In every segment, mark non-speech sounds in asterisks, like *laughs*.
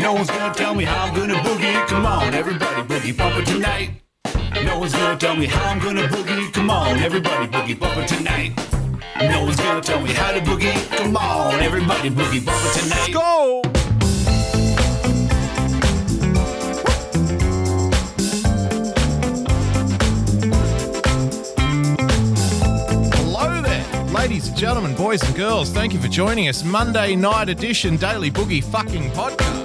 No one's gonna tell me how I'm gonna boogie. Come on, everybody, boogie bumper tonight. No one's gonna tell me how I'm gonna boogie. Come on, everybody, boogie bumper tonight. No one's gonna tell me how to boogie. Come on, everybody, boogie bumper tonight. Go! Hello there, ladies and gentlemen, boys and girls. Thank you for joining us. Monday night edition Daily Boogie fucking podcast.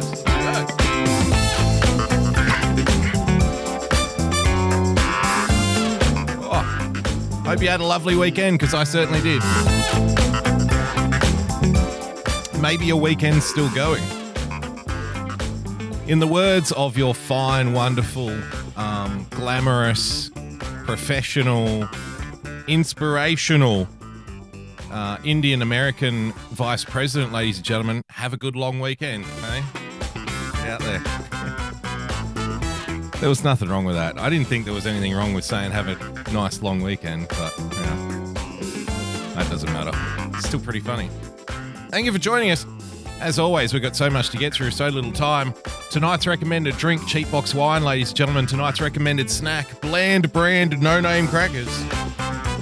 Hope you had a lovely weekend because I certainly did. Maybe your weekend's still going. In the words of your fine, wonderful, um, glamorous, professional, inspirational uh, Indian American vice president, ladies and gentlemen, have a good long weekend, there was nothing wrong with that. I didn't think there was anything wrong with saying have a nice long weekend, but yeah, that doesn't matter. It's still pretty funny. Thank you for joining us. As always, we've got so much to get through, so little time. Tonight's recommended drink, cheap box wine, ladies and gentlemen. Tonight's recommended snack, bland brand, no name crackers.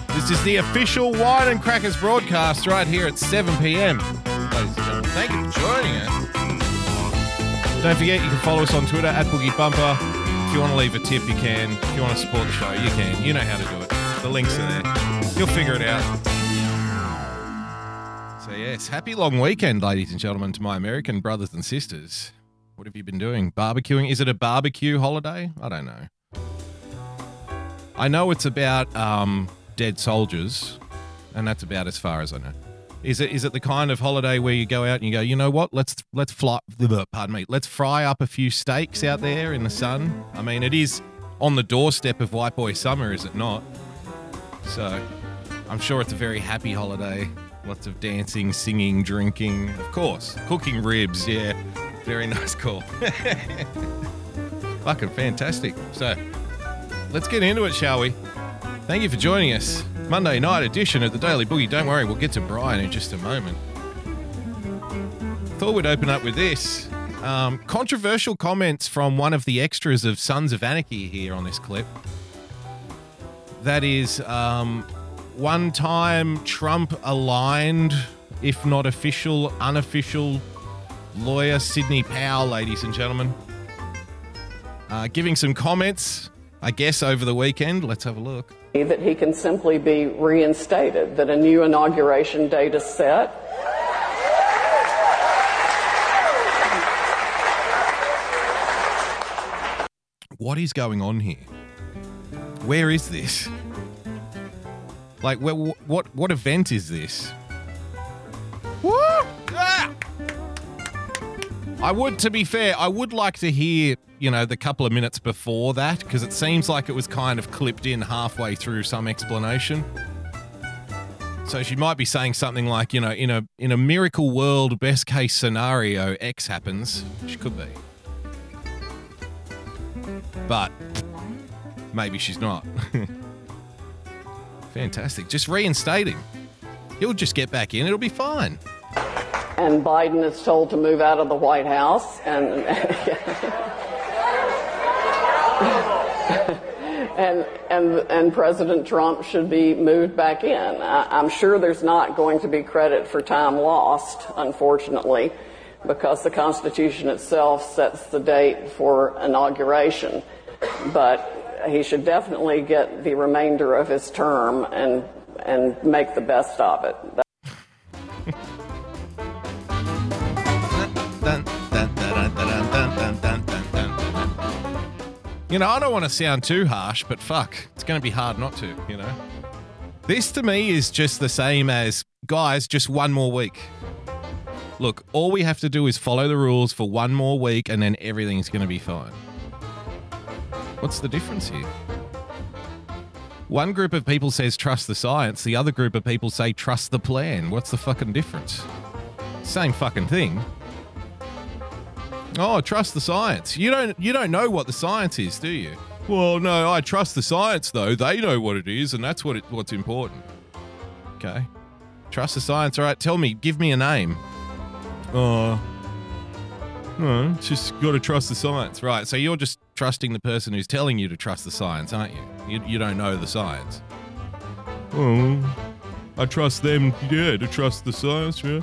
This is the official Wine and Crackers broadcast right here at 7 p.m. Ladies and gentlemen, thank you for joining us. Don't forget, you can follow us on Twitter at Boogie Bumper. If you want to leave a tip, you can. If you want to support the show, you can. You know how to do it. The links are there. You'll figure it out. So, yes, happy long weekend, ladies and gentlemen, to my American brothers and sisters. What have you been doing? Barbecuing? Is it a barbecue holiday? I don't know. I know it's about um, dead soldiers, and that's about as far as I know. Is it is it the kind of holiday where you go out and you go, you know what? Let's let's fly. Pardon me. Let's fry up a few steaks out there in the sun. I mean, it is on the doorstep of White Boy Summer, is it not? So, I'm sure it's a very happy holiday. Lots of dancing, singing, drinking, of course, cooking ribs. Yeah, very *laughs* nice call. *laughs* Fucking fantastic. So, let's get into it, shall we? Thank you for joining us. Monday night edition of the Daily Boogie. Don't worry, we'll get to Brian in just a moment. Thought we'd open up with this. Um, controversial comments from one of the extras of Sons of Anarchy here on this clip. That is um, one time Trump aligned, if not official, unofficial lawyer Sidney Powell, ladies and gentlemen. Uh, giving some comments, I guess, over the weekend. Let's have a look. That he can simply be reinstated, that a new inauguration date is set. what is going on here? Where is this? Like, what what event is this? Ah! I would, to be fair, I would like to hear, you know, the couple of minutes before that because it seems like it was kind of clipped in halfway through some explanation. So she might be saying something like, you know, in a in a miracle world, best case scenario, X happens. She could be but maybe she's not. *laughs* Fantastic. Just reinstate him. He'll just get back in. It'll be fine. And Biden is told to move out of the White House and and and and President Trump should be moved back in. I, I'm sure there's not going to be credit for time lost, unfortunately, because the Constitution itself sets the date for inauguration. But he should definitely get the remainder of his term and and make the best of it. You know, I don't want to sound too harsh, but fuck, it's going to be hard not to, you know? This to me is just the same as, guys, just one more week. Look, all we have to do is follow the rules for one more week and then everything's going to be fine. What's the difference here? One group of people says trust the science, the other group of people say trust the plan. What's the fucking difference? Same fucking thing. Oh, trust the science. You don't you don't know what the science is, do you? Well, no, I trust the science though. They know what it is and that's what it, what's important. Okay. Trust the science. All right, tell me, give me a name. Uh No, just got to trust the science, right? So you're just trusting the person who's telling you to trust the science, aren't you? You, you don't know the science. Oh, I trust them, yeah, to trust the science, yeah.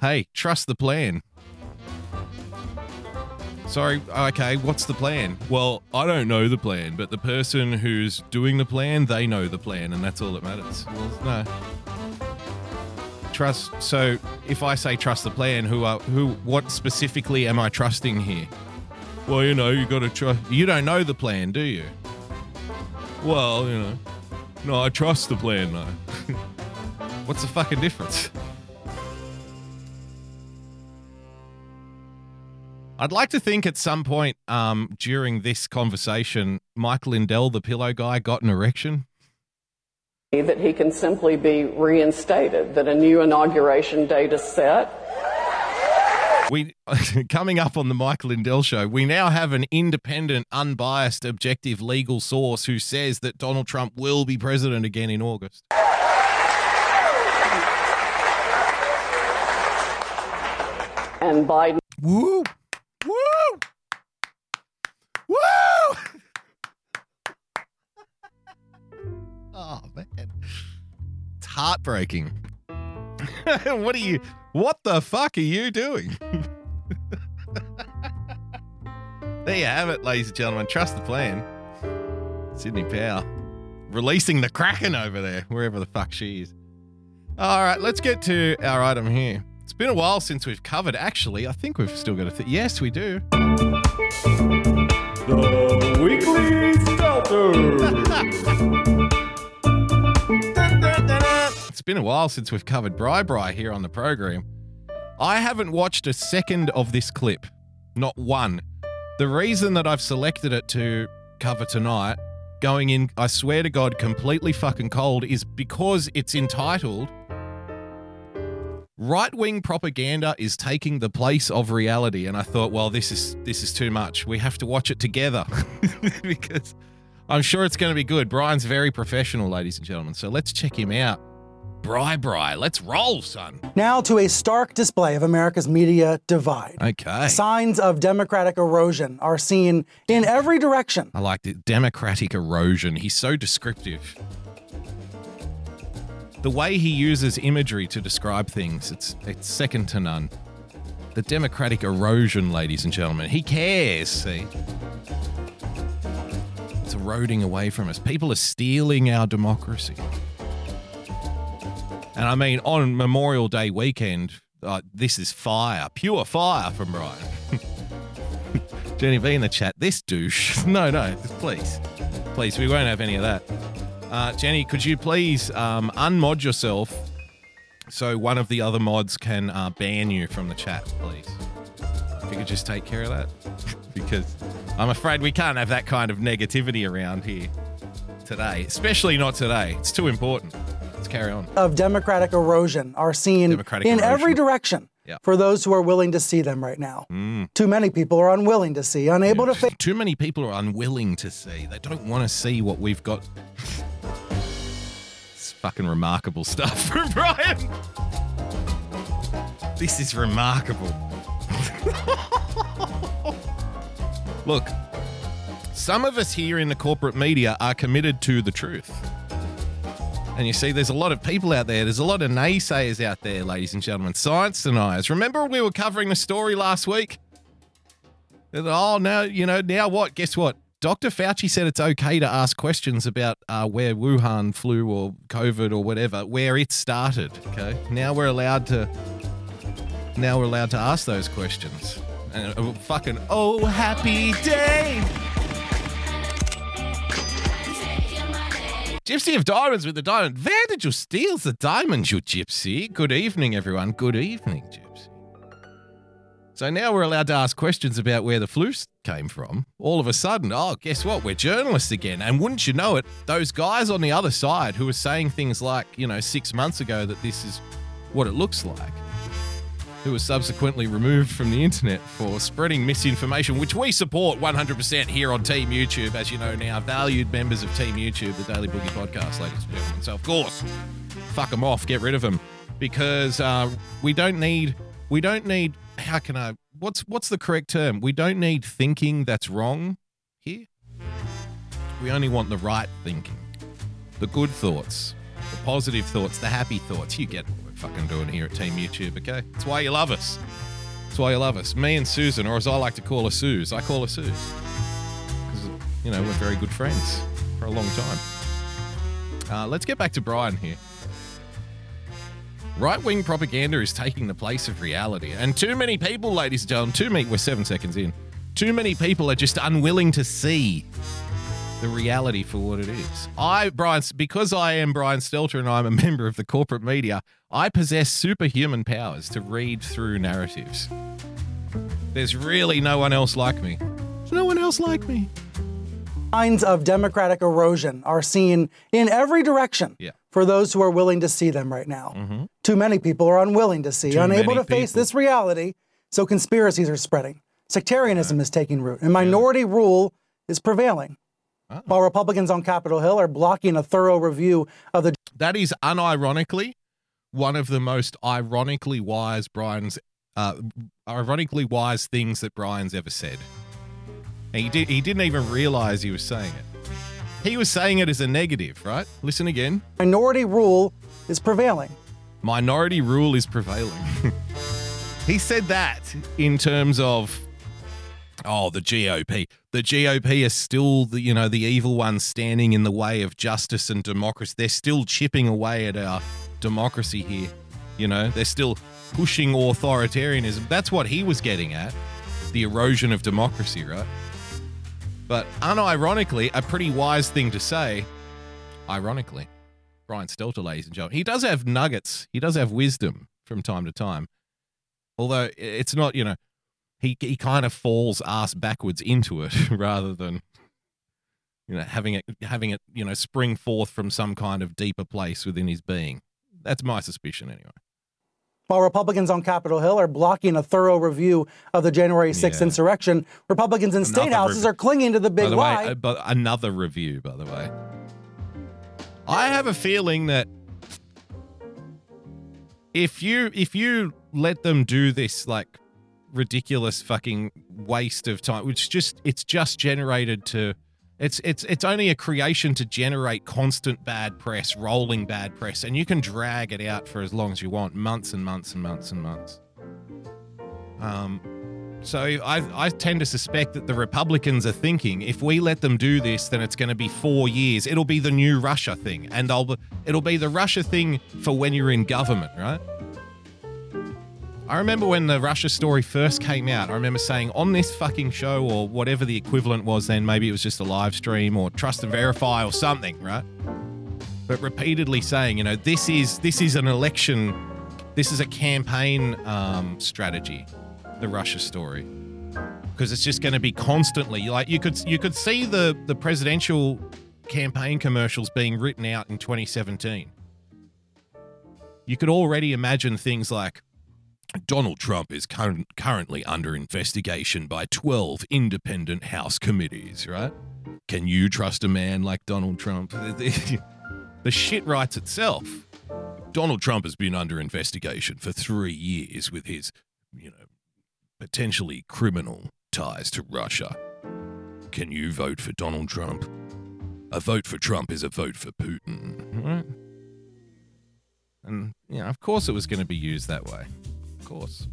Hey, trust the plan. Sorry, okay, what's the plan? Well, I don't know the plan, but the person who's doing the plan, they know the plan, and that's all that matters. Well, no. Trust. So, if I say trust the plan, who are who? What specifically am I trusting here? Well, you know, you got to trust. You don't know the plan, do you? Well, you know, no, I trust the plan, though. *laughs* What's the fucking difference? I'd like to think at some point um, during this conversation, Mike Lindell, the pillow guy, got an erection. That he can simply be reinstated, that a new inauguration date is set. We *laughs* coming up on the Mike Lindell show, we now have an independent, unbiased, objective legal source who says that Donald Trump will be president again in August. And Biden Woo! Woo! Woo! *laughs* oh man. It's heartbreaking. *laughs* what are you what the fuck are you doing? *laughs* there you have it, ladies and gentlemen. Trust the plan. Sidney Powell. Releasing the Kraken over there, wherever the fuck she is. All right, let's get to our item here. It's been a while since we've covered. Actually, I think we've still got a th- yes, we do. The Weekly *laughs* It's been a while since we've covered Bri Bri here on the program. I haven't watched a second of this clip, not one. The reason that I've selected it to cover tonight, going in, I swear to God, completely fucking cold, is because it's entitled Right wing propaganda is taking the place of reality. And I thought, well, this is this is too much. We have to watch it together *laughs* because I'm sure it's going to be good. Brian's very professional, ladies and gentlemen. So let's check him out. Bri Bri, let's roll, son. Now to a stark display of America's media divide. Okay. Signs of democratic erosion are seen in every direction. I like the Democratic erosion. He's so descriptive. The way he uses imagery to describe things, it's it's second to none. The democratic erosion, ladies and gentlemen. He cares, see. It's eroding away from us. People are stealing our democracy. And I mean, on Memorial Day weekend, uh, this is fire, pure fire from Brian. *laughs* Jenny V in the chat. This douche. *laughs* No, no, please. Please, we won't have any of that. Uh, Jenny, could you please um, unmod yourself so one of the other mods can uh, ban you from the chat, please? If you could just take care of that. *laughs* because I'm afraid we can't have that kind of negativity around here today, especially not today. It's too important. Let's carry on. Of democratic erosion are seen Democratic in erosion. every direction Yeah. for those who are willing to see them right now. Mm. Too many people are unwilling to see, unable to face Too many people are unwilling to see. They don't want to see what we've got. *laughs* It's fucking remarkable stuff *laughs* from Brian. This is remarkable. *laughs* Look, some of us here in the corporate media are committed to the truth. And you see, there's a lot of people out there. There's a lot of naysayers out there, ladies and gentlemen. Science deniers. Remember we were covering the story last week? Oh, now, you know, now what? Guess what? Dr. Fauci said it's okay to ask questions about uh, where Wuhan flu or COVID or whatever, where it started. Okay. Now we're allowed to. Now we're allowed to ask those questions. And uh, fucking oh happy day. Gypsy of Diamonds with the diamond. Where did you steal the diamond, you gypsy? Good evening, everyone. Good evening, gypsy. So now we're allowed to ask questions about where the flu came from. All of a sudden, oh, guess what? We're journalists again. And wouldn't you know it, those guys on the other side who were saying things like, you know, six months ago that this is what it looks like, who was subsequently removed from the internet for spreading misinformation, which we support 100% here on Team YouTube, as you know now, valued members of Team YouTube, the Daily Boogie Podcast, ladies and gentlemen. So, of course, fuck them off, get rid of them, because uh, we don't need, we don't need, how can I what's what's the correct term? We don't need thinking that's wrong here. We only want the right thinking, the good thoughts, the positive thoughts, the happy thoughts. You get what we're fucking doing here at Team YouTube, okay? That's why you love us. That's why you love us. Me and Susan, or as I like to call her Suze, I call her Suze because you know we're very good friends for a long time. Uh, let's get back to Brian here. Right wing propaganda is taking the place of reality. And too many people, ladies and gentlemen, too many, we're seven seconds in. Too many people are just unwilling to see the reality for what it is. I, Brian, because I am Brian Stelter and I'm a *laughs* member of the corporate media, I possess superhuman powers to read through narratives. There's really no one else like me. There's no one else like me. Signs of democratic erosion are seen in every direction Yeah. for those who are willing to see them right now. Mm-hmm. Too many people are unwilling to see, Too unable to face people. this reality, so conspiracies are spreading. Sectarianism is taking root, and minority rule is prevailing. Ah. While Republicans on Capitol Hill are blocking a thorough review of the That is unironically one of the most ironically wise Brian's uh, ironically wise things that Brian's ever said. And he did he didn't even realize he was saying it. He was saying it as a negative, right? Listen again. minority rule is prevailing. Minority rule is prevailing. *laughs* he said that in terms of oh, the GOP. The GOP is still the you know the evil ones standing in the way of justice and democracy. They're still chipping away at our democracy here. You know, they're still pushing authoritarianism. That's what he was getting at. The erosion of democracy, right? But unironically, a pretty wise thing to say, ironically. Brian Stelter, ladies and gentlemen. He does have nuggets. He does have wisdom from time to time. Although it's not, you know, he he kind of falls ass backwards into it *laughs* rather than you know having it having it you know spring forth from some kind of deeper place within his being. That's my suspicion anyway. While Republicans on Capitol Hill are blocking a thorough review of the January 6th Yeah. insurrection, Republicans in state houses are clinging to the big by the lie. way, uh, but another review, by the way. I have a feeling that if you if you let them do this like ridiculous fucking waste of time, which just it's just generated to it's it's it's only a creation to generate constant bad press, rolling bad press, and you can drag it out for as long as you want, months and months and months and months. Um, so I, I tend to suspect that the Republicans are thinking if we let them do this, then it's going to be four years. It'll be the new Russia thing, and they'll it'll be the Russia thing for when you're in government, right? I remember when the Russia story first came out. I remember saying on this fucking show or whatever the equivalent was then, maybe it was just a live stream or Trust and Verify or something, right? But repeatedly saying, you know, this is this is an election, this is a campaign um, strategy the Russia story because it's just going to be constantly like you could you could see the the presidential campaign commercials being written out in 2017. You could already imagine things like Donald Trump is current, currently under investigation by 12 independent House committees, right? Can you trust a man like Donald Trump? *laughs* The shit writes itself. Donald Trump has been under investigation for three years with his, you know, potentially criminal ties to Russia. Can you vote for Donald Trump? A vote for Trump is a vote for Putin. Right? And, know, of course it was going to be used that way. Of course.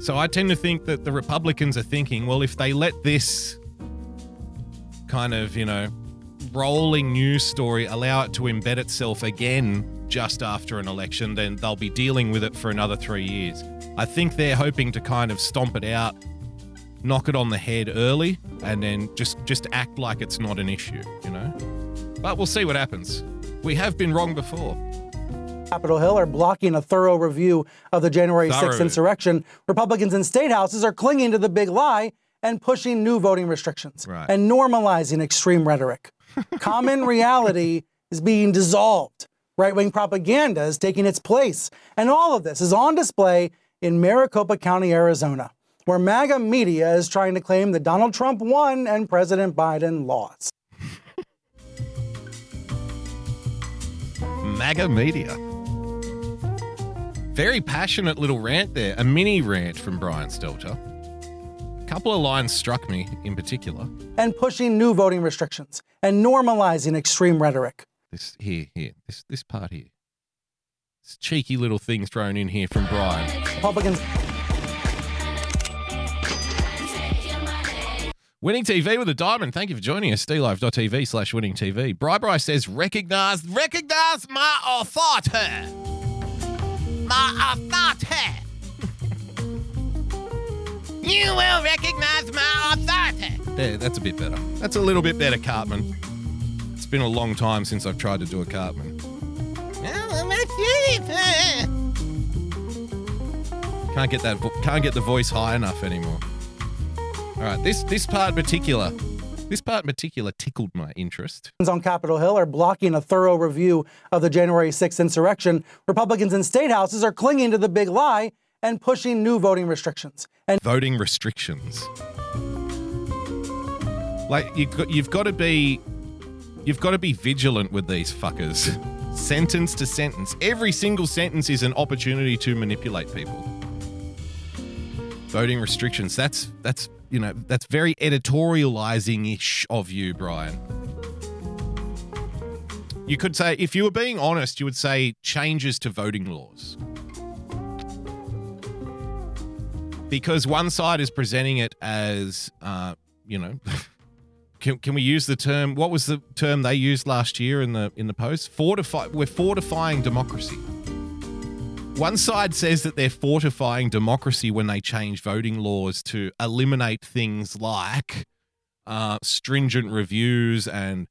So I tend to think that the Republicans are thinking, well, if they let this kind of, you know, rolling news story allow it to embed itself again just after an election, then they'll be dealing with it for another three years. I think they're hoping to kind of stomp it out, knock it on the head early, and then just just act like it's not an issue, you know. But we'll see what happens. We have been wrong before. Capitol Hill are blocking a thorough review of the January Thorough. 6th insurrection. Republicans in state houses are clinging to the big lie and pushing new voting restrictions Right. and normalizing extreme rhetoric. Common reality is being dissolved. Right wing propaganda is taking its place. And all of this is on display in Maricopa County, Arizona, where MAGA media is trying to claim that Donald Trump won and President Biden lost. MAGA media. Very passionate little rant there, a mini rant from Brian Stelter. A couple of lines struck me in particular. and pushing new voting restrictions and normalizing extreme rhetoric. This here, here, this this part here. This cheeky little thing thrown in here from Brian. Republicans Winning TV with a diamond. Thank you for joining us. DLive.tv slash winning TV. Bri Bri says, recognize, recognize my authority. My authority. You will recognize my authority. There, that's a bit better. That's a little bit better, Cartman. It's been a long time since I've tried to do a Cartman. Can't get that. vo- Can't get the voice high enough anymore. All right, this this part in particular, this part in particular tickled my interest. on Capitol Hill are blocking a thorough review of the January 6th insurrection. Republicans in state houses are clinging to the big lie and pushing new voting restrictions. And Voting restrictions. Like you, got, you've got to be, you've got to be vigilant with these fuckers. *laughs* Sentence to sentence, every single sentence is an opportunity to manipulate people. Voting restrictions. That's that's you know that's very editorializing ish of you, Brian. You could say, if you were being honest, you would say changes to voting laws. Because one side is presenting it as, uh, you know, *laughs* can, can we use the term? What was the term they used last year in the in the post? Fortify. We're fortifying democracy. One side says that they're fortifying democracy when they change voting laws to eliminate things like uh, stringent reviews and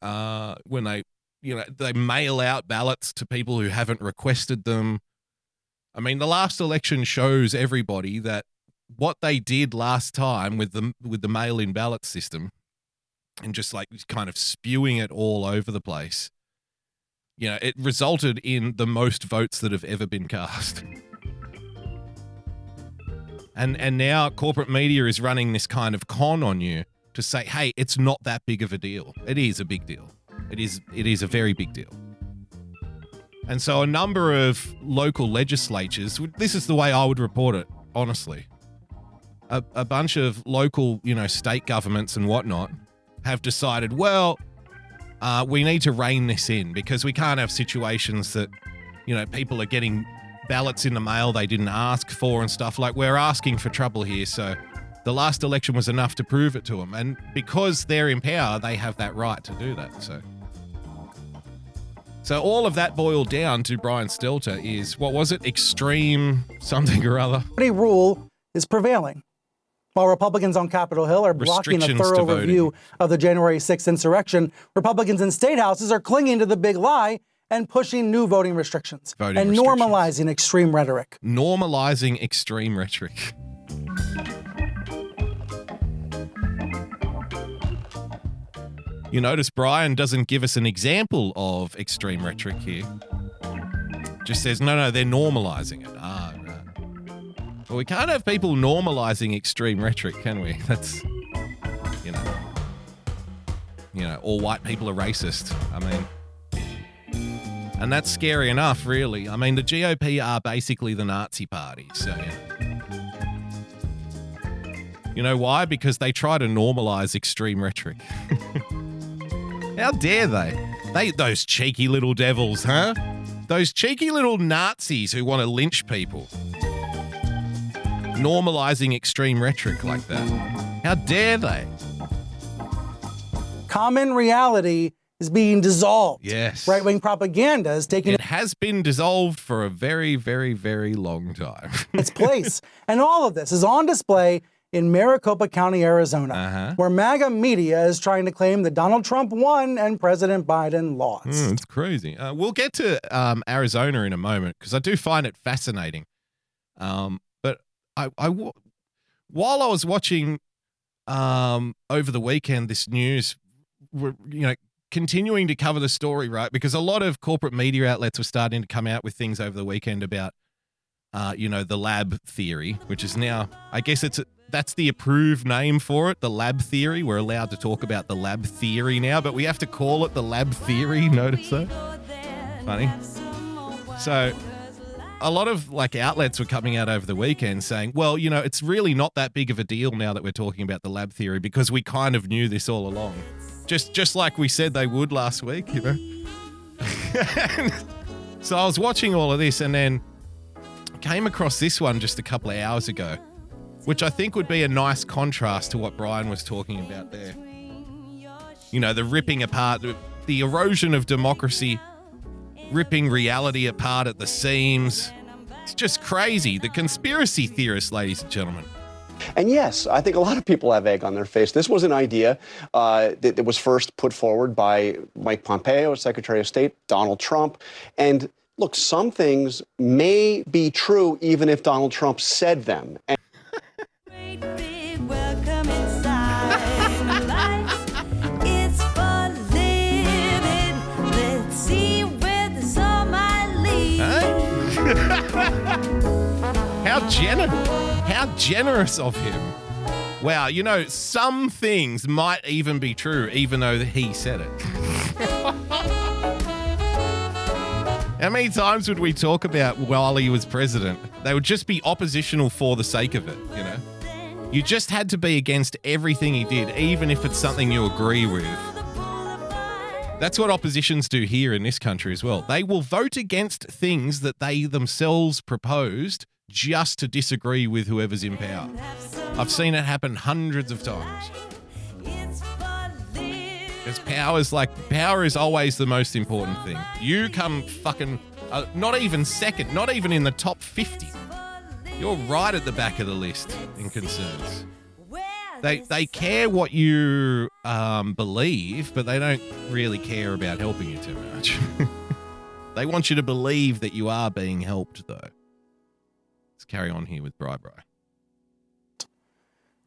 uh, when they, you know, they mail out ballots to people who haven't requested them. I mean, the last election shows everybody that what they did last time with the with the mail-in ballot system, and just like kind of spewing it all over the place, you know, it resulted in the most votes that have ever been cast. And and now corporate media is running this kind of con on you to say, "Hey, it's not that big of a deal." It is a big deal. It is it is a very big deal. And so a number of local legislatures, this is the way I would report it, honestly. A, a bunch of local, you know, state governments and whatnot have decided, well, uh, we need to rein this in because we can't have situations that, you know, people are getting ballots in the mail they didn't ask for and stuff. Like, we're asking for trouble here. So the last election was enough to prove it to them. And because they're in power, they have that right to do that. So. So all of that boiled down to Brian Stelter is what was it? Extreme something or other. party rule is prevailing. While Republicans on Capitol Hill are blocking a thorough review of the January 6th insurrection, Republicans in state houses are clinging to the big lie and pushing new voting restrictions Voting and restrictions. normalizing extreme rhetoric. Normalizing extreme rhetoric. You notice Brian doesn't give us an example of extreme rhetoric here. Just says, no, no, they're normalizing it. Ah, right. Well, we can't have people normalizing extreme rhetoric, can we? *laughs* That's, you know, you know, all white people are racist. I mean, and that's scary enough, really. I mean, the GOP are basically the Nazi party. So, yeah. You know why? Because they try to normalize extreme rhetoric. *laughs* How dare they? They those cheeky little devils, huh? Those cheeky little Nazis who want to lynch people. Normalizing extreme rhetoric like that. How dare they? Common reality is being dissolved. Yes. Right wing propaganda is taking It has been dissolved for a very, very, very long time. its place. *laughs* And all of this is on display in Maricopa County, Arizona, Uh-huh. where MAGA media is trying to claim that Donald Trump won and President Biden lost. Mm, it's crazy. Uh, we'll get to um, Arizona in a moment because I do find it fascinating. Um, but I, I while I was watching um, over the weekend this news, were, you know, continuing to cover the story, right? Because a lot of corporate media outlets were starting to come out with things over the weekend about, uh, you know, the lab theory, which is now, I guess it's that's the approved name for it, the lab theory. We're allowed to talk about the lab theory now, but we have to call it the lab theory. *laughs* Notice that? Funny. So, a lot of like outlets were coming out over the weekend saying, well, you know, it's really not that big of a deal now that we're talking about the lab theory because we kind of knew this all along. Just just like we said they would last week, you know. *laughs* so I was watching all of this and then came across this one just a couple of hours ago, which I think would be a nice contrast to what Brian was talking about there. You know, the ripping apart, the, erosion of democracy, ripping reality apart at the seams. It's just crazy. The conspiracy theorists, ladies and gentlemen. And yes, I think a lot of people have egg on their face. This was an idea uh, that, that was first put forward by Mike Pompeo, Secretary of State, Donald Trump. And look, some things may be true even if Donald Trump said them. And Great big welcome inside. Life is for living. Let's see where this all might lead. How gener- how generous of him. Wow, you know, some things might even be true, even though he said it. *laughs* How many times would we talk about while he was president? They would just be oppositional for the sake of it, you know? You just had to be against everything he did, even if it's something you agree with. That's what oppositions do here in this country as well. They will vote against things that they themselves proposed just to disagree with whoever's in power. I've seen it happen hundreds of times. Because power is like power is always the most important thing. You come fucking uh, not even second, not even in the top fifty. You're right at the back of the list in concerns. They they care what you um, believe, but they don't really care about helping you too much. *laughs* they want you to believe that you are being helped, though. Let's carry on here with Bri Bri.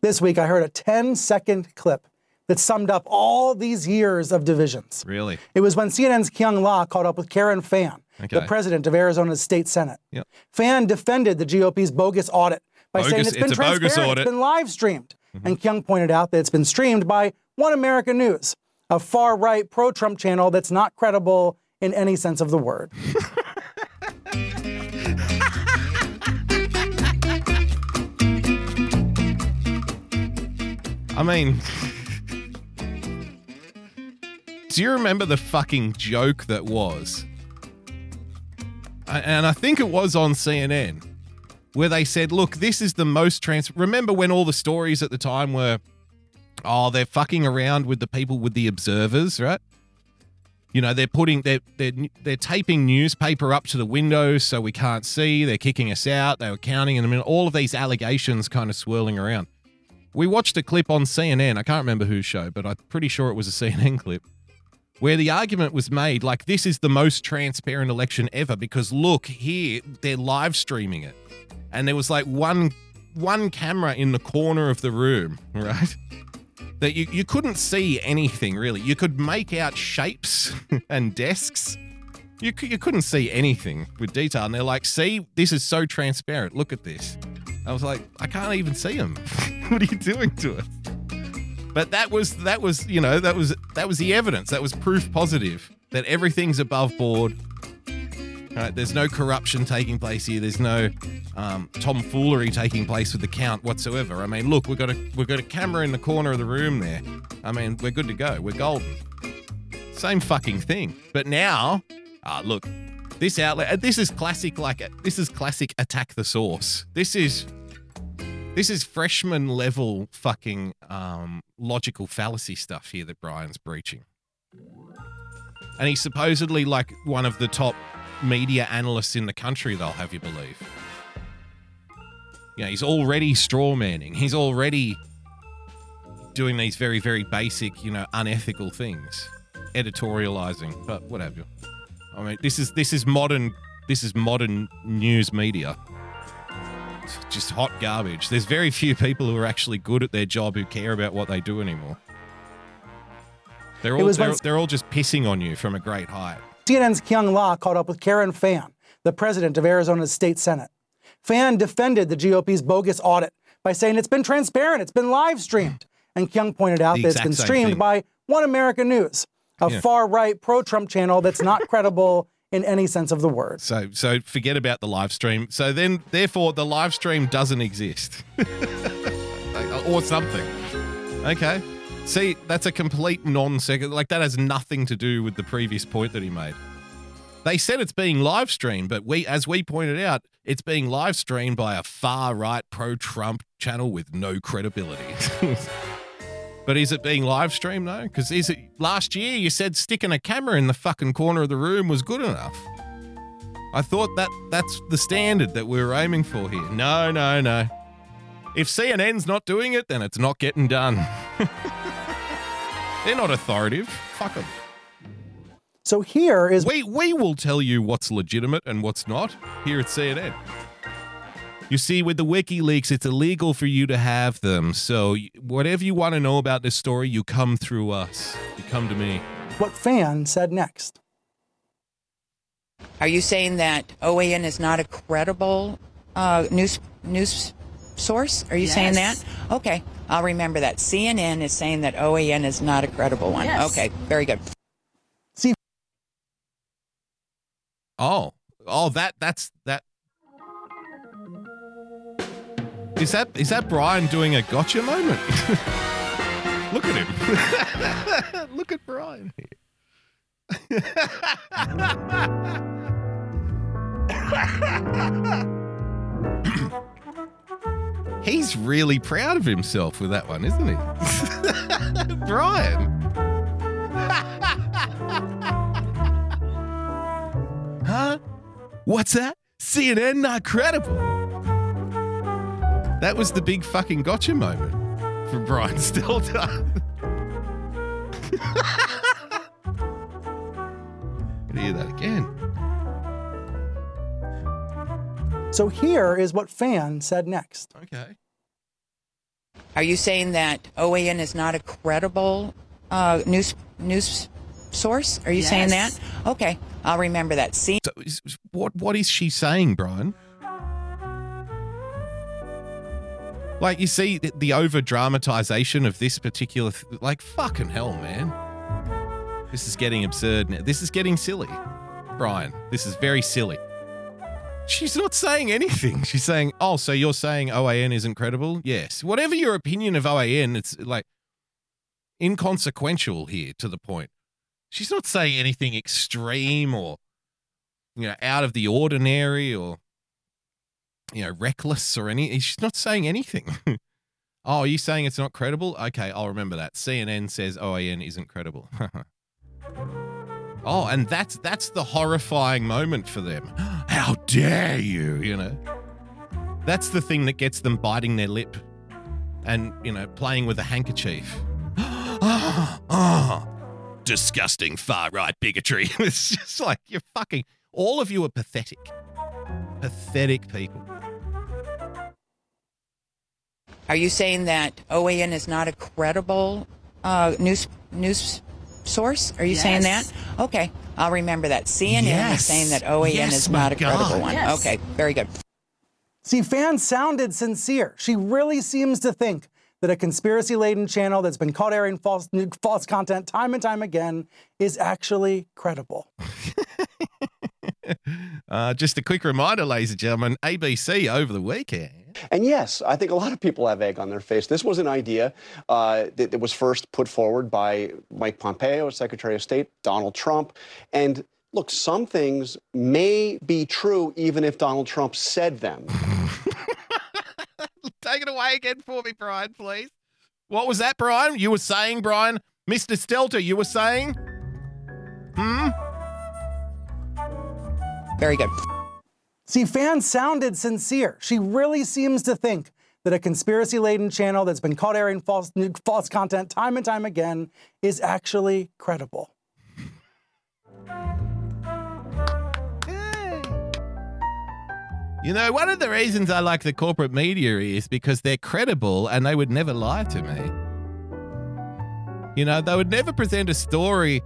This week, I heard a 10 second clip that summed up all these years of divisions. Really? It was when CNN's Kyung Lah caught up with Karen Fann, the president of Arizona's state senate. Yep. Fann defended the GOP's bogus audit by saying Bogus- it's been it's bogus transparent, audit. it's been live streamed. Mm-hmm. And Kyung pointed out that it's been streamed by One America News, a far right pro Trump channel that's not credible in any sense of the word. *laughs* I mean, *laughs* do you remember the fucking joke that was? And I think it was on CNN where they said, look, this is the most trans. Remember when all the stories at the time were, oh, they're fucking around with the people with the observers, right? You know, they're putting, they're, they're, they're taping newspaper up to the windows so we can't see. They're kicking us out. They were counting. And I mean, all of these allegations kind of swirling around. We watched a clip on CNN. I can't remember whose show, but I'm pretty sure it was a CNN clip where the argument was made like this is the most transparent election ever because look here they're live streaming it. And there was like one one camera in the corner of the room *laughs* right that you, you couldn't see anything really. You could make out shapes *laughs* and desks. You, you couldn't see anything with detail. And they're like see this is so transparent. Look at this. I was like i can't even see them *laughs* what are you doing to it but that was that was you know that was that was the evidence. That was proof positive that everything's above board. Right? There's no corruption taking place here. There's no um, tomfoolery taking place with the count whatsoever. I mean, look, we've got a we've got a camera in the corner of the room there. I mean, we're good to go. We're golden. Same fucking thing. But now, ah, look, this outlet. This is classic. Like this is classic. Attack the source. This is this is freshman level fucking um, logical fallacy stuff here that Brian's breaching. And he's supposedly like one of the top media analysts in the country, they'll have you believe. Yeah, he's already straw manning. He's already doing these very, very basic, you know, unethical things. Editorializing, but what have you. I mean, this is this is modern this is modern news media just hot garbage. There's very few people who are actually good at their job who care about what they do anymore. They're all, they're, they're all just pissing on you from a great height. CNN's Kyung Lah caught up with Karen Fann, the president of Arizona's state senate. Fann defended the GOP's bogus audit by saying it's been transparent, it's been live streamed. And Kyung pointed out The that it's been streamed thing. by One America News, a Yeah. far right pro Trump channel that's not *laughs* credible in any sense of the word. So so forget about the live stream. So then therefore the live stream doesn't exist. *laughs* Or something. Okay. See, that's a complete non second like that has nothing to do with the previous point that he made. They said it's being live streamed, but we as we pointed out, it's being live streamed by a far right pro Trump channel with no credibility. *laughs* But is it being live streamed though? Because is it last year you said sticking a camera in the fucking corner of the room was good enough? I thought that that's the standard that we were aiming for here. No, no, no. If CNN's not doing it, then it's not getting done. *laughs* They're not authoritative. Fuck them. So here is We we will tell you what's legitimate and what's not here at CNN. You see, with the WikiLeaks, it's illegal for you to have them. So whatever you want to know about this story, you come through us. You come to me. what Fann said next. Are you saying that OAN is not a credible uh, news news source? Are you saying that? Okay, I'll remember that. CNN is saying that OAN is not a credible one. Yes. Okay, very good. See, Oh, oh, that that's that. Is that is that Brian doing a gotcha moment? *laughs* Look at him. *laughs* Look at Brian. *laughs* He's really proud of himself with that one, isn't he? Brian. Huh? What's that? CNN not credible. That was the big fucking gotcha moment for Brian *laughs* Stelter. *laughs* Gonna hear that again. so here is what Fann said next. Okay. Are you saying that OAN is not a credible uh, news news source? Are you saying that? Okay, I'll remember that. C- So is, what what is she saying, Brian? Like you see the, over dramatization of this particular th- like fucking hell, man. This is getting absurd now. This is getting silly. Brian, this is very silly. She's not saying anything. She's saying, "Oh, so you're saying OAN isn't credible?" Yes. Whatever your opinion of OAN, it's like inconsequential here to the point. She's not saying anything extreme or you know, out of the ordinary or, you know, reckless or any. She's not saying anything. *laughs* oh, are you saying it's not credible? Okay, I'll remember that. CNN says OAN isn't credible. *laughs* oh, and that's that's the horrifying moment for them. *gasps* How dare you? You know, that's the thing that gets them biting their lip and you know playing with a handkerchief. Ah, *gasps* ah disgusting far right bigotry. *laughs* it's just like you're fucking. All of you are pathetic. Pathetic people. Are you saying that OAN is not a credible uh, news news source? Are you saying that? Okay, I'll remember that. CNN Yes. is saying that OAN Yes, is not a credible one. Yes. Okay, very good. See, Fann sounded sincere. She really seems to think that a conspiracy laden channel that's been caught airing false, false content time and time again is actually credible. *laughs* Uh, just a quick reminder, ladies and gentlemen, ABC over the weekend. And yes, I think a lot of people have egg on their face. This was an idea uh, that, that was first put forward by Mike Pompeo, Secretary of State, Donald Trump. And look, some things may be true even if Donald Trump said them. *laughs* Take it away again for me, Brian, please. What was that, Brian? You were saying, Brian? Mr. Stelter, you were saying? Hmm? Very good. See, Fann sounded sincere. She really seems to think that a conspiracy laden channel that's been caught airing false, false content time and time again is actually credible. You know, one of the reasons I like the corporate media is because they're credible and they would never lie to me. You know, they would never present a story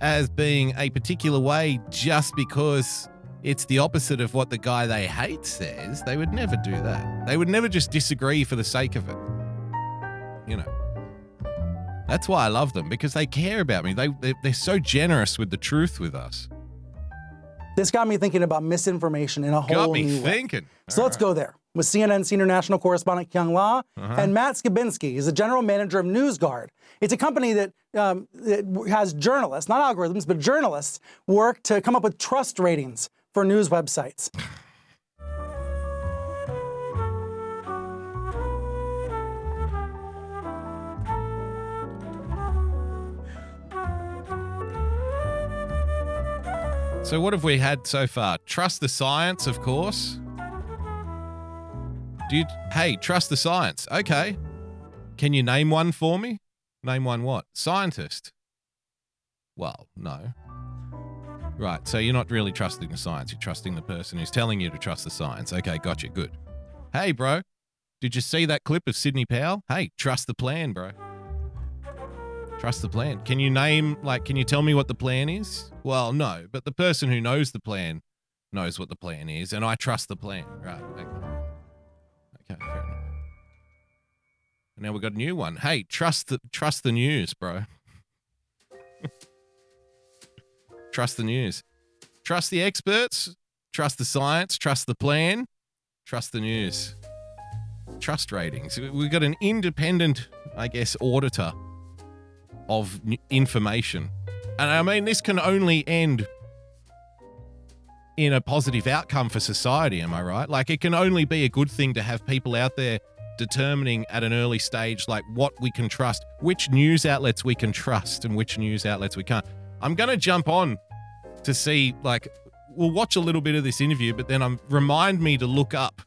as being a particular way just because it's the opposite of what the guy they hate says. They would never do that. They would never just disagree for the sake of it. You know. That's why I love them because they care about me. They they're, they're so generous with the truth with us. This got me thinking about misinformation in a whole Got me new way. thinking. So let's go there with CNN senior national correspondent Kyung Lah Uh-huh. and Matt Skibinski is the general manager of NewsGuard. It's a company that, um, that has journalists, not algorithms, but journalists work to come up with trust ratings for news websites. So what have we had so far? Trust the science, of course. Dude, hey, trust the science. Okay. Can you name one for me? Name one what? Scientist. Well, no. Right, so you're not really trusting the science, you're trusting the person who's telling you to trust the science. Okay, gotcha, good. Hey, bro, did you see that clip of Sidney Powell? Hey, trust the plan, bro. Trust the plan. Can you name, like, can you tell me what the plan is? Well, no, but the person who knows the plan knows what the plan is, and I trust the plan. Right. Okay, okay fair enough. And now we've got a new one. Hey, trust the trust the news, bro. Trust the news. Trust the experts. Trust the science. Trust the plan. Trust the news. Trust ratings. We've got an independent, I guess, auditor of information. And I mean, this can only end in a positive outcome for society, am I right? Like, it can only be a good thing to have people out there determining at an early stage, like, what we can trust, which news outlets we can trust, and which news outlets we can't. I'm going to jump on to see, like, we'll watch a little bit of this interview, but then um, remind me to look up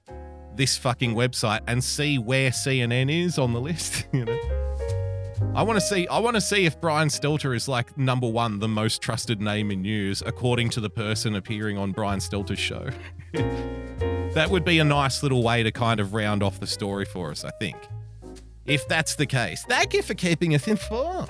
this fucking website and see where CNN is on the list, *laughs* you know? I want to see. I want to see if Brian Stelter is like number one, the most trusted name in news, according to the person appearing on Brian Stelter's show. *laughs* that would be a nice little way to kind of round off the story for us, I think. If that's the case, thank you for keeping us informed.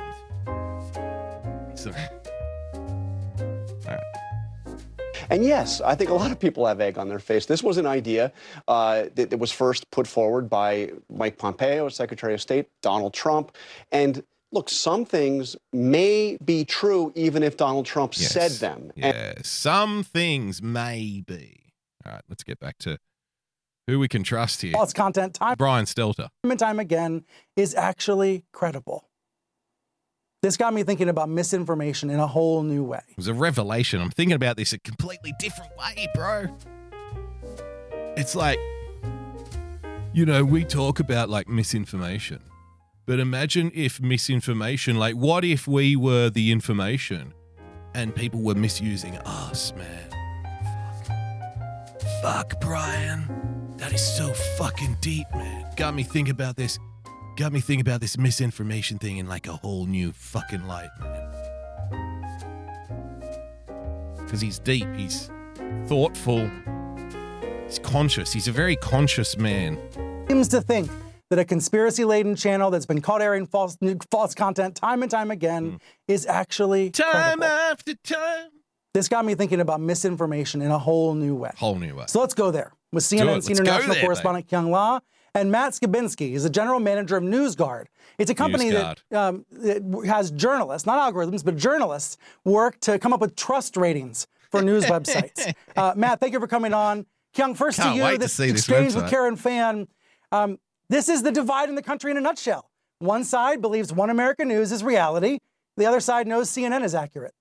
And yes, I think a lot of people have egg on their face. This was an idea uh, that, that was first put forward by Mike Pompeo, Secretary of State, Donald Trump. And look, some things may be true even if Donald Trump Yes. said them. And yeah, some things may be. All right, let's get back to who we can trust here. False content time Brian Stelter. Time and time again is actually credible. This got me thinking about misinformation in a whole new way. It was a revelation. I'm thinking about this a completely different way, bro. It's like, you know, we talk about like misinformation, but imagine if misinformation, like, what if we were the information and people were misusing us, man? Fuck. Brian. That is so fucking deep, man. Got me think about this. Got me thinking about this misinformation thing in like a whole new fucking light, man because he's deep, he's thoughtful, he's conscious. He's a very conscious man. Seems to think that a conspiracy laden channel that's been caught airing false, false content time and time again hmm. is actually. Time credible. after time. This got me thinking about misinformation in a whole new way. Whole new way. So let's go there with Do it. CNN senior national there, correspondent Kyung Lah and Matt Skibinski is the general manager of NewsGuard. It's a company that, um, that has journalists, not algorithms, but journalists work to come up with trust ratings for news *laughs* websites. Uh, Matt, thank you for coming on. Kyung, first Can't to you, wait to this see this with. Karen Fann. Um, this is the divide in the country in a nutshell. One side believes One America News is reality. The other side knows CNN is accurate.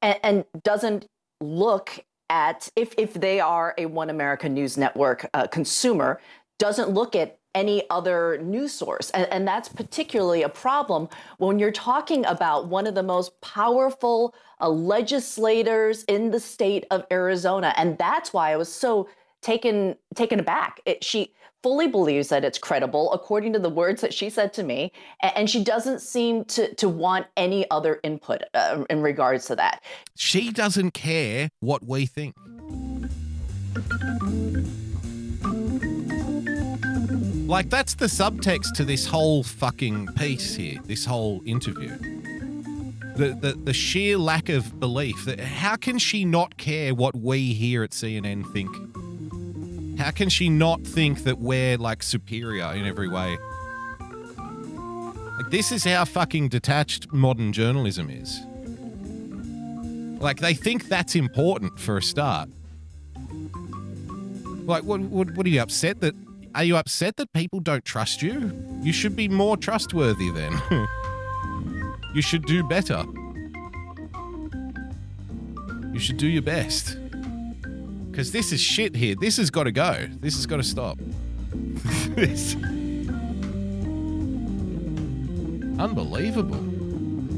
and, and doesn't look at if if they are a One America News Network uh, consumer, doesn't look at any other news source, and, and that's particularly a problem when you're talking about one of the most powerful uh, legislators in the state of Arizona, and that's why I was so taken taken aback. It, she fully believes that it's credible, according to the words that she said to me, a- and she doesn't seem to to want any other input uh, in regards to that. She doesn't care what we think. Like, that's the subtext to this whole fucking piece here, this whole interview. The, the, the sheer lack of belief that how can she not care what we here at CNN think? How can she not think that we're like superior in every way? Like, this is how fucking detached modern journalism is. Like they think that's important for a start. Like what what what are you upset that are you upset that people don't trust you? You should be more trustworthy then. *laughs* you should do better. You should do your best. Cuz this is shit here. This has got to go. This has got to stop. *laughs* this Unbelievable.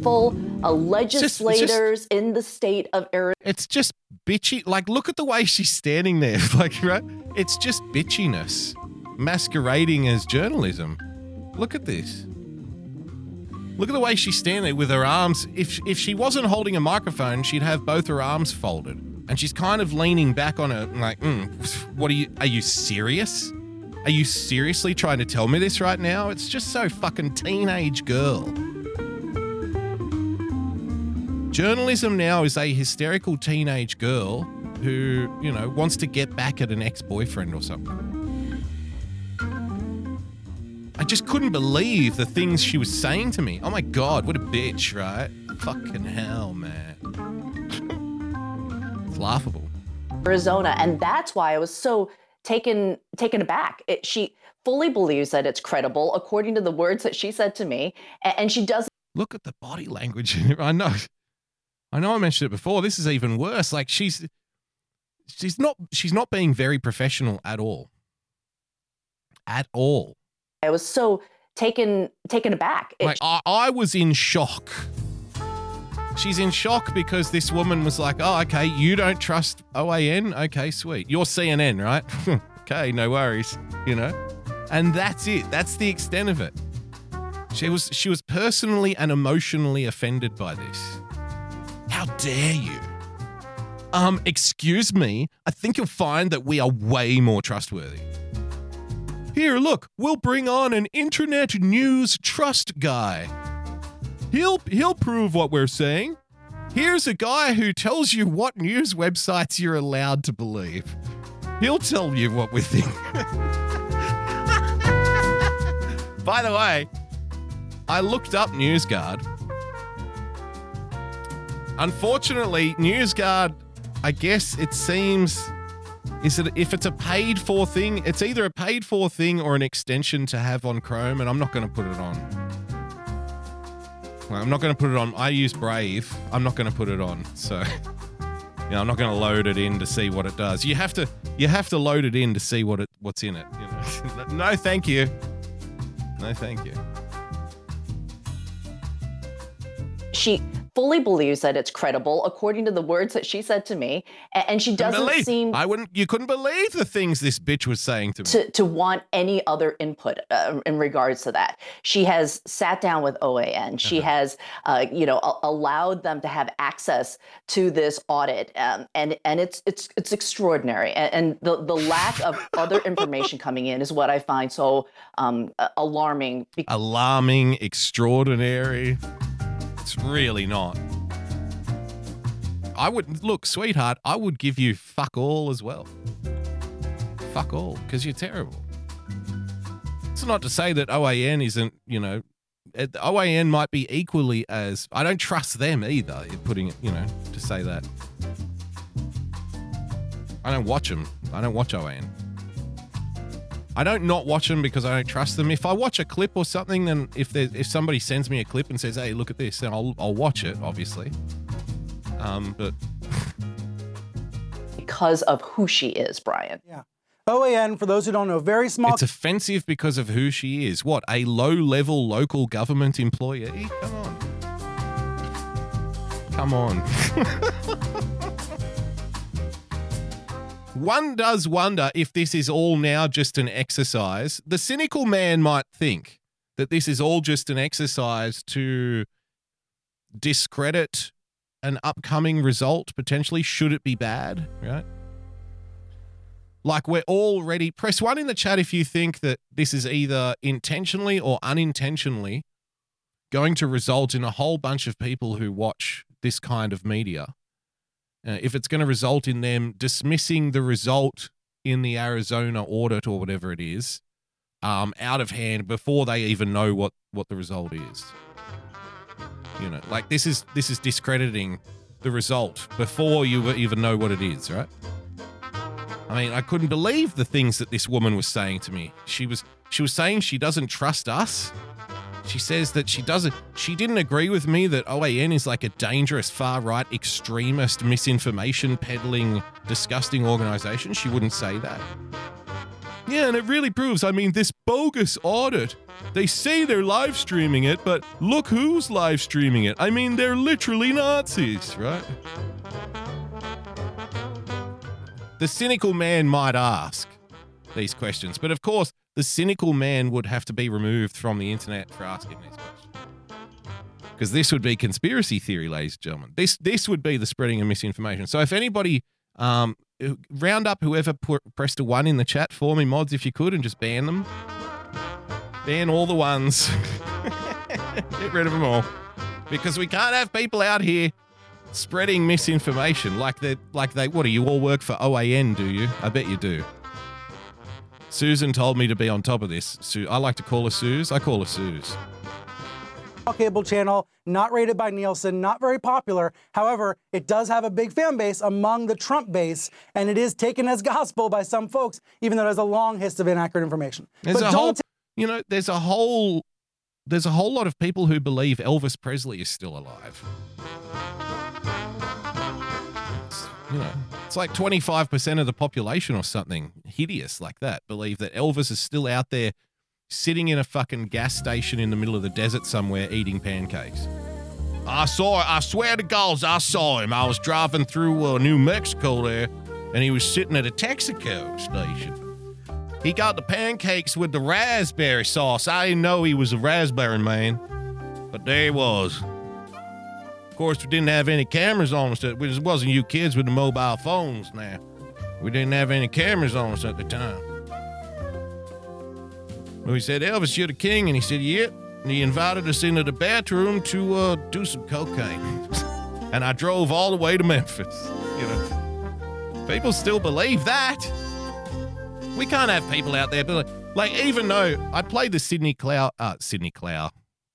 full just- it's just- legislators in the state of Arizona. It's just bitchy. Like, look at the way she's standing there. *laughs* Like, right? It's just bitchiness masquerading as journalism. Look at this. Look at the way she's standing with her arms. If if she wasn't holding a microphone, she'd have both her arms folded, and she's kind of leaning back on it, like, mm, "What are you? Are you serious? Are you seriously trying to tell me this right now? It's just so fucking teenage girl." Journalism now is a hysterical teenage girl who, you know, wants to get back at an ex boyfriend or something. I just couldn't believe the things she was saying to me. Oh my God, what a bitch, right? Fucking hell, man. it's laughable. Arizona, and that's why I was so taken taken aback. It, she fully believes that it's credible, according to the words that she said to me, a- and she doesn't Look at the body language. I know. I know I mentioned it before. This is even worse. Like she's she's not she's not being very professional at all. At all. I was so taken taken aback. It- I, I was in shock. She's in shock because this woman was like, "Oh, okay, you don't trust OAN? Okay, sweet. You're CNN, right? *laughs* okay, no worries, you know." And that's it. That's the extent of it. She was she was personally and emotionally offended by this. How dare you? Um, excuse me. I think you'll find that we are way more trustworthy. Here, look, we'll bring on an internet news trust guy. He'll he'll prove what we're saying. Here's a guy who tells you what news websites you're allowed to believe. He'll tell you what we think. *laughs* By the way, I looked up NewsGuard. Unfortunately, NewsGuard, I guess it seems is it if it's a paid for thing, it's either a paid for thing or an extension to have on Chrome, and I'm not going to put it on. I'm not going to put it on. I use Brave. I'm not going to put it on. So, *laughs* you know, I'm not going to load it in to see what it does. You have to you have to load it in to see what it what's in it. You know? *laughs* no, thank you. No, thank you. she fully believes that it's credible, according to the words that she said to me, and she doesn't believe- seem I wouldn't. You couldn't believe the things this bitch was saying to me. to, to want any other input uh, in regards to that. She has sat down with OAN. She Uh-huh. has, uh, you know, a- allowed them to have access to this audit, um, and and it's it's it's extraordinary. And, and the the lack of other information *laughs* coming in is what I find so um, alarming. Alarming, extraordinary. It's really not. I would look, sweetheart. I would give you fuck all as well. Fuck all, because you're terrible. It's not to say that OAN isn't, you know, OAN might be equally as. I don't trust them either. Putting it, you know, to say that. I don't watch them. I don't watch OAN. I don't not watch them because I don't trust them. If I watch a clip or something, then if there, if somebody sends me a clip and says, "Hey, look at this," then I'll I'll watch it, obviously. Um, but because of who she is, Brian. Yeah. OAN, for those who don't know, very small it's offensive because of who she is. What a low-level local government employee? Come on, come on. *laughs* One does wonder if this is all now just an exercise. The cynical man might think that this is all just an exercise to discredit an upcoming result, potentially, should it be bad, right? Like we're already press one in the chat if you think that this is either intentionally or unintentionally going to result in a whole bunch of people who watch this kind of media. Uh, if it's going to result in them dismissing the result in the Arizona audit or whatever it is um, out of hand before they even know what what the result is. You know, like this is this is discrediting the result before you even know what it is, right? I mean, I couldn't believe the things that this woman was saying to me. She was she was saying she doesn't trust us. She says that she doesn't she didn't agree with me that OAN is like a dangerous far right extremist misinformation peddling disgusting organization. She wouldn't say that. Yeah, and it really proves, I mean, this bogus audit. They say they're live streaming it, but look who's live streaming it. I mean, they're literally Nazis, right? The cynical man might ask these questions, but of course, the cynical man would have to be removed from the internet for asking these questions. Because this would be conspiracy theory, ladies and gentlemen. This this would be the spreading of misinformation. So if anybody um, round up whoever put, pressed a one in the chat for me, mods, if you could, and just ban them. Ban all the ones. *laughs* Get rid of them all. Because we can't have people out here spreading misinformation like they like they what do you all work for OAN, do you? I bet you do. Susan told me to be on top of this. Su- I like to call her Suze. I call her Suze. cable channel, not rated by Nielsen, not very popular. However, it does have a big fan base among the Trump base, and it is taken as gospel by some folks, even though it has a long history of inaccurate information. There's but a whole, you know, there's a whole, there's a whole lot of people who believe Elvis Presley is still alive. You know, it's like 25% of the population or something hideous like that believe that Elvis is still out there sitting in a fucking gas station in the middle of the desert somewhere eating pancakes. I saw I swear to God, I saw him. I was driving through uh, New Mexico there, and he was sitting at a Texaco station. He got the pancakes with the raspberry sauce. I didn't know he was a raspberry man, but there he was. Course, we didn't have any cameras on us. It wasn't you kids with the mobile phones now. We didn't have any cameras on us at the time. We said, Elvis, you're the king. And he said, Yep. And he invited us into the bathroom to uh, do some cocaine. *laughs* and I drove all the way to Memphis. You know, people still believe that. We can't have people out there, but like, even though I played the Sydney Clow, uh, Sydney Clow,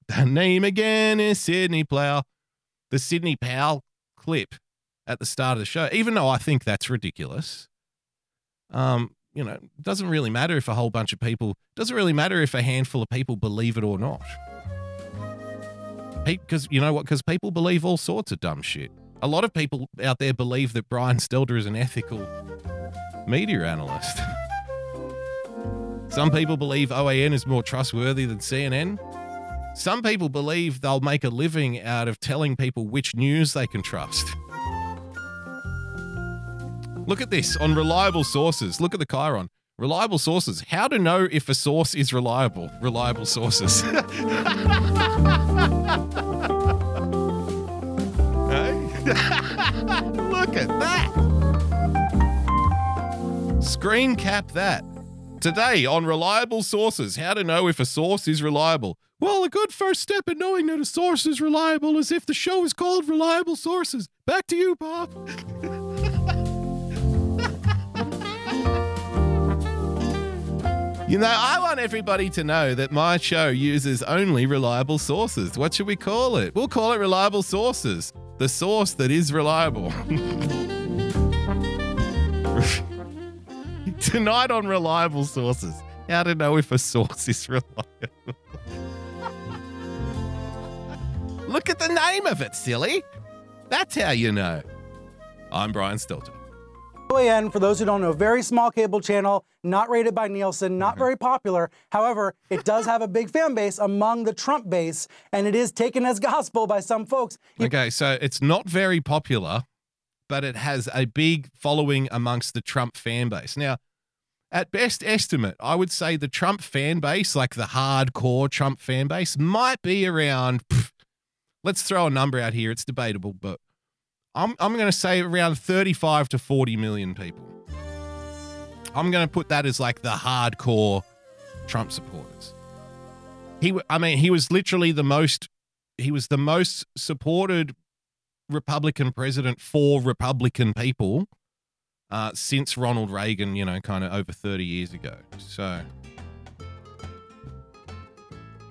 the name again is Sydney Plow, the Sidney Powell clip at the start of the show, even though I think that's ridiculous. Um, you know, doesn't really matter if a whole bunch of people, doesn't really matter if a handful of people believe it or not. Because, you know what? Because people believe all sorts of dumb shit. A lot of people out there believe that Brian Stelter is an ethical media analyst. *laughs* Some people believe OAN is more trustworthy than CNN. Some people believe they'll make a living out of telling people which news they can trust. Look at this on reliable sources. Look at the Chiron. Reliable sources. How to know if a source is reliable. Reliable sources. *laughs* Hey? *laughs* Look at that. Screen cap that. Today on Reliable Sources, how to know if a source is reliable. Well, a good first step in knowing that a source is reliable is if the show is called Reliable Sources. Back to you, Bob. You know, I want everybody to know that my show uses only reliable sources. What should we call it? We'll call it Reliable Sources. The source that is reliable. *laughs* *laughs* Tonight on Reliable Sources, how to know if a source is reliable. *laughs* Look at the name of it, silly. That's how you know. I'm Brian Stelter. OAN, for those who don't know, very small cable channel, not rated by Nielsen, not mm-hmm. very popular. However, it does have a big fan base among the Trump base, and it is taken as gospel by some folks. Okay, so it's not very popular, but it has a big following amongst the Trump fan base. Now, at best estimate, I would say the Trump fan base, like the hardcore Trump fan base, might be around. pff, let's throw a number out here. It's debatable, but I'm I'm going to say around 35 to 40 million people. I'm going to put that as like the hardcore Trump supporters. He, I mean, he was literally the most. He was the most supported Republican president for Republican people uh, since Ronald Reagan, you know, kind of over 30 years ago. So,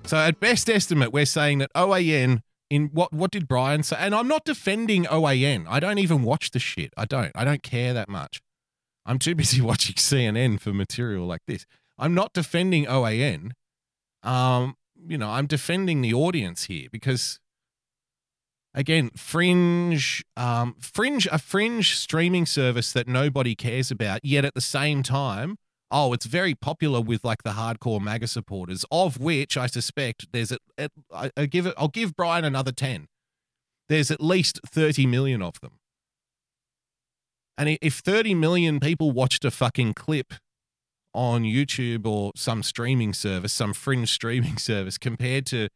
so at best estimate, we're saying that OAN in what what did Brian say? And I'm not defending OAN. I don't even watch the shit. I don't. I don't care that much. I'm too busy *laughs* watching CNN for material like this. I'm not defending OAN. Um, you know, I'm defending the audience here because again, fringe, um, fringe, a fringe streaming service that nobody cares about, yet at the same time, oh, it's very popular with like the hardcore MAGA supporters, of which I suspect there's a, a I, I give it, I'll give Brian another ten. There's at least thirty million of them, and if thirty million people watched a fucking clip on YouTube or some streaming service, some fringe *laughs* streaming service, compared to,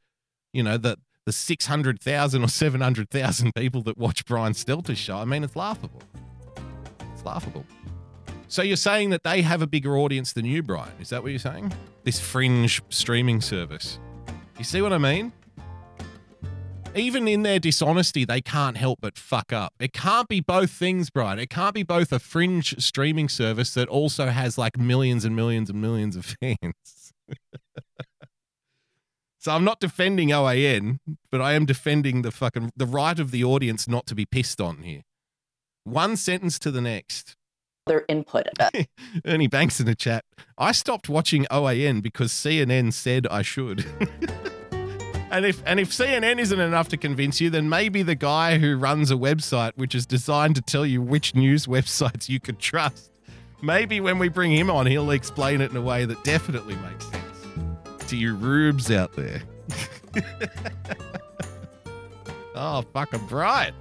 you know, the the six hundred thousand or seven hundred thousand people that watch Brian Stelter's show. I mean, it's laughable. It's laughable. So you're saying that they have a bigger audience than you, Brian? Is that what you're saying? This fringe streaming service. You see what I mean? Even in their dishonesty, they can't help but fuck up. It can't be both things, Brian. It can't be both a fringe streaming service that also has like millions and millions and millions of fans. *laughs* so I'm not defending OAN, but I am defending the fucking the right of the audience not to be pissed on here. One sentence to the next. Their input. *laughs* Ernie Banks in the chat. I stopped watching OAN because CNN said I should. *laughs* and if and if CNN isn't enough to convince you, then maybe the guy who runs a website which is designed to tell you which news *laughs* websites you could trust. Maybe when we bring him on, he'll explain it in a way that definitely makes sense to you rubes out there. *laughs* oh, fucking bright.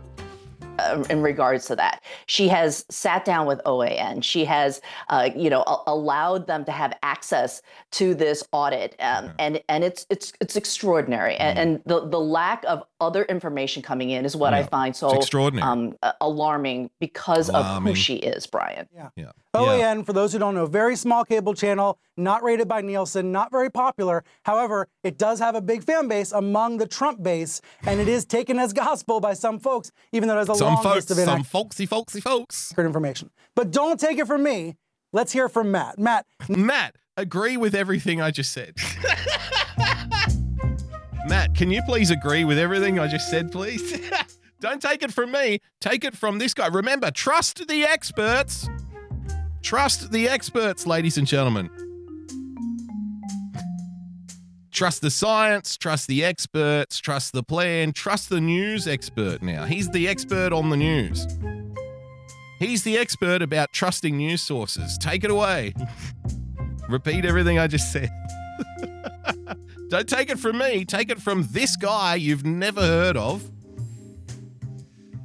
uh, in regards to that. She has sat down with OAN. She has, uh, you know, a- allowed them to have access to this audit, um, and and it's it's it's extraordinary. And, and the the lack of other information coming in is what I Mm-hmm. Find so extraordinary. um, alarming because of who she is, Brian. Yeah. Yeah. OAN, for those who don't know, very small cable channel, not rated by Nielsen, not very popular. However, it does have a big fan base among the Trump base, and it is taken as gospel by some folks, even though it has a Some long folks, list of some inaccurate folksy, folksy folks. Good information. But don't take it from me. Let's hear from Matt. Matt, Matt, agree with everything I just said. *laughs* Matt, can you please agree with everything I just said, please? *laughs* Don't take it from me. Take it from this guy. Remember, trust the experts. Trust the experts, ladies and gentlemen. Trust the science, trust the experts, trust the plan, trust the news expert now. He's the expert on the news. He's the expert about trusting news sources. Take it away. *laughs* Repeat everything I just said. *laughs* Don't take it from me. Take it from this guy you've never heard of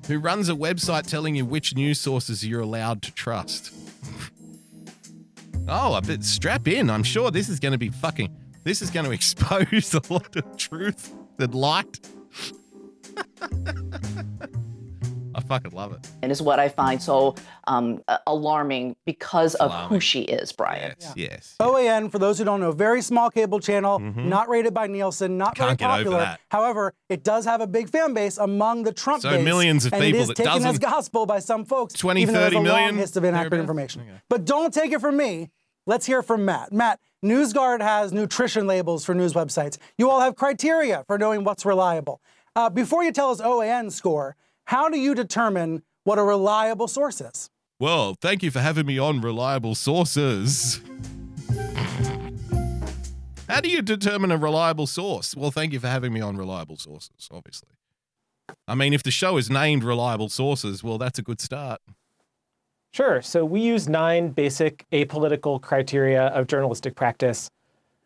who runs a website telling you which news sources you're allowed to trust. Oh, a bit strap in. I'm sure this is going to be fucking. This is going *laughs* to expose a lot of truth and light. *laughs* I fucking love it. And is what I find so um, alarming because of Alarming. who she is, Brian. Yes, yes. OAN, for those who don't know, very small cable channel, not rated by Nielsen, not Mm-hmm. Can't get very over popular. that. However, it does have a big fan base among the Trump So base. millions of and people it is that taken as doesn't- gospel by some folks, 20, even though there's 30 a long million, list of inaccurate information. Okay. But don't take it from me. Let's hear from Matt. Matt, NewsGuard has nutrition labels for news websites. You all have criteria for knowing what's reliable. Uh, before you tell us OAN score, how do you determine what a reliable source is? Well, thank you for having me on Reliable Sources. How do you determine a reliable source? Well, thank you for having me on Reliable Sources, obviously. I mean, if the show is named Reliable Sources, well, that's a good start. Sure. So we use nine basic apolitical criteria of journalistic practice.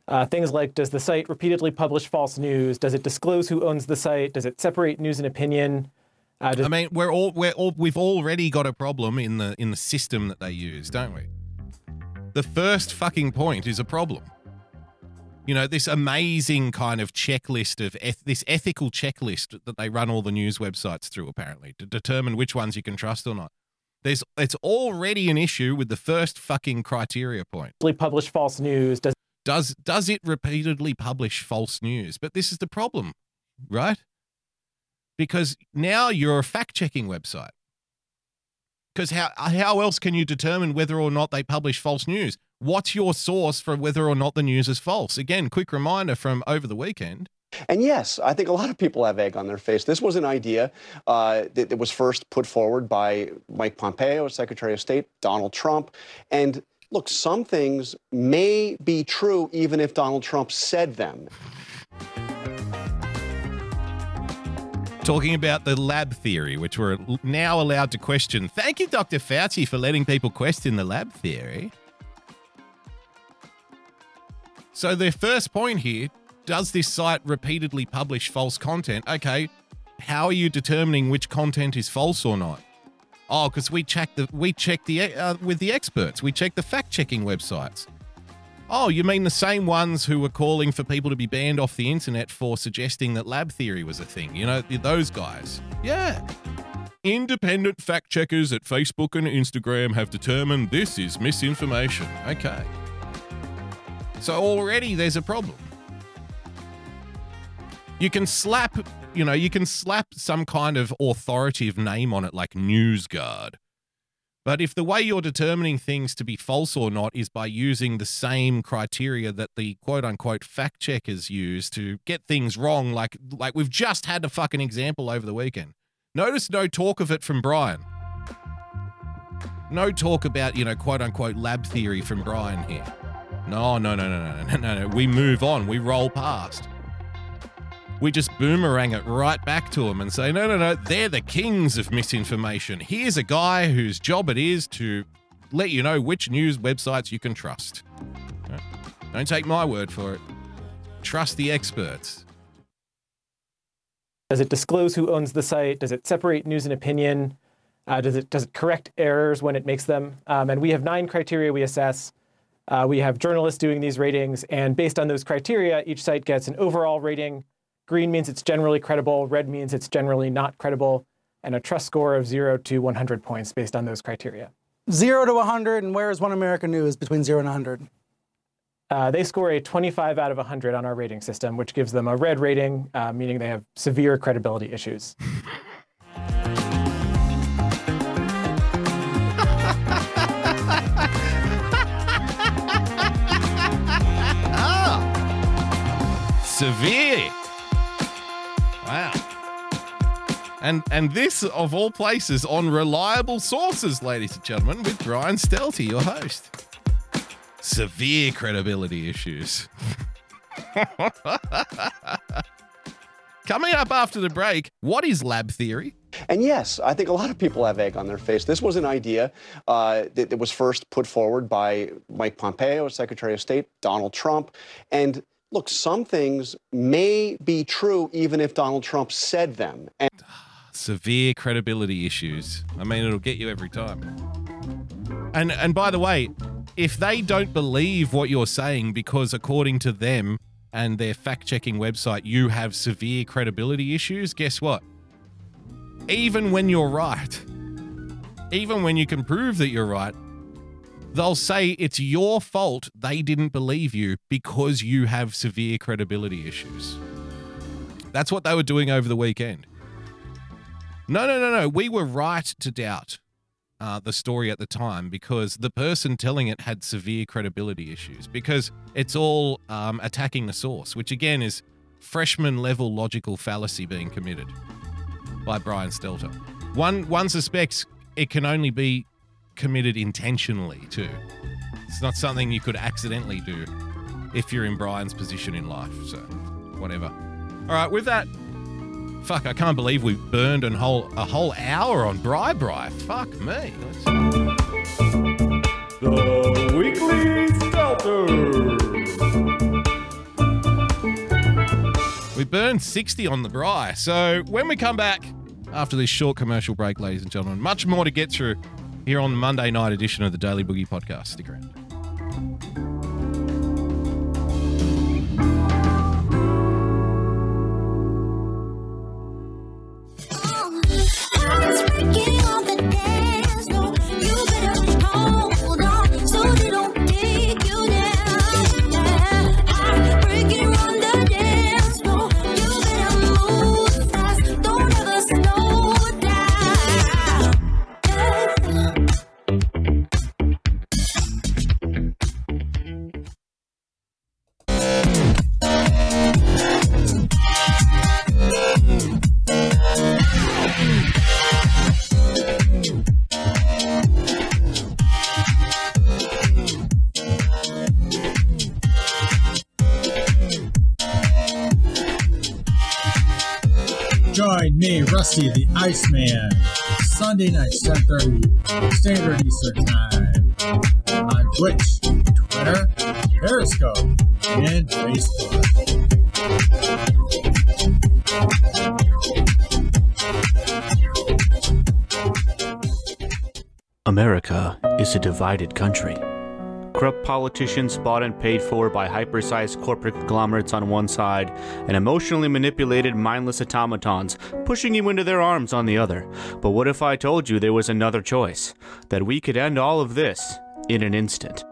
Uh, things like Does the site repeatedly publish false news? Does it disclose who owns the site? Does it separate news and opinion? Uh, does, I mean, we're all we're all we've already got a problem in the in the system that they use, don't we? The first fucking point is a problem. You know, this amazing kind of checklist of eth- this ethical checklist that they run all the news websites through apparently to determine which ones you can trust or not. There's it's already an issue with the first fucking criteria point. publish false news? Does Does does it repeatedly publish false news? But this is the problem, right? Because now you're a fact-checking website. Because how how else can you determine whether or not they publish false news? What's your source for whether or not the news is false? Again, quick reminder from over the weekend. And yes, I think a lot of people have egg on their face. This was an idea uh, that, that was first put forward by Mike Pompeo, Secretary of State, Donald Trump. And look, some things may be true even if Donald Trump said them. Talking about the lab theory, which we're now allowed to question. Thank you, Dr. Fauci, for letting people question the lab theory. So, their first point here does this site repeatedly publish false content? Okay, how are you determining which content is false or not? Oh, because we check the we check the uh, with the experts. We check the fact checking websites. Oh, you mean the same ones who were calling for people to be banned off the internet for suggesting that lab theory was a thing? You know, those guys. Yeah. Independent fact checkers at Facebook and Instagram have determined this is misinformation. Okay. So already there's a problem. You can slap, you know, you can slap some kind of authoritative name on it like NewsGuard. But if the way you're determining things to be false or not is by using the same criteria that the quote unquote fact checkers use to get things wrong, like like we've just had a fucking example over the weekend. Notice no talk of it from Brian. No talk about, you know, quote unquote lab theory from Brian here. No, no, no, no, no, *laughs* no, no, no. We move on. We roll past we just boomerang it right back to them and say, no, no, no, they're the kings of misinformation. Here's a guy whose job it is to let you know which news websites you can trust. Don't take my word for it. Trust the experts. Does it disclose who owns the site? Does it separate news and opinion? Uh, does it does it correct errors when it makes them? Um, and we have nine criteria we assess. Uh, we have journalists doing these ratings, and based on those criteria, each site gets an overall rating Green means it's generally credible, red means it's generally not credible, and a trust score of 0 to 100 points based on those criteria. 0 to 100, and where is One American News between 0 and 100? Uh, they score a 25 out of 100 on our rating system, which gives them a red rating, uh, meaning they have severe credibility issues. *laughs* severe. And and this of all places on reliable sources, ladies and gentlemen, with Brian Stelty, your host. Severe credibility issues. *laughs* Coming up after the break, what is lab theory? And yes, I think a lot of people have egg on their face. This was an idea uh, that, that was first put forward by Mike Pompeo, Secretary of State, Donald Trump, and look, some things may be true even if Donald Trump said them. And severe credibility issues. I mean, it'll get you every time. And and by the way, if they don't believe what you're saying because according to them and their fact-checking website you have severe credibility issues, guess what? Even when you're right, even when you can prove that you're right, they'll say it's your fault they didn't believe you because you have severe credibility issues. That's what they were doing over the weekend. No, no, no, no. We were right to doubt uh, the story at the time because the person telling it had severe credibility issues because it's all um, attacking the source, which again is freshman level logical fallacy being committed by Brian Stelter. One one suspects it can only be committed intentionally too. It's not something you could accidentally do if you're in Brian's position in life. So, whatever. All right, with that, fuck, I can't believe we burned a whole a whole hour on Bri Bri. Fuck me. Let's... The Weekly Stelter. We burned 60 on the Bri. So when we come back after this short commercial break, ladies and gentlemen, much more to get through here on the Monday night edition of the Daily Boogie podcast. Stick around. Iceman, Sunday night, 10:30 Standard Eastern Time on Twitch, Twitter, Periscope, and Facebook. America is a divided country. Corrupt politicians bought and paid for by hypersized corporate conglomerates on one side, and emotionally manipulated mindless automatons pushing you into their arms on the other. But what if I told you there was another choice? That we could end all of this in an instant.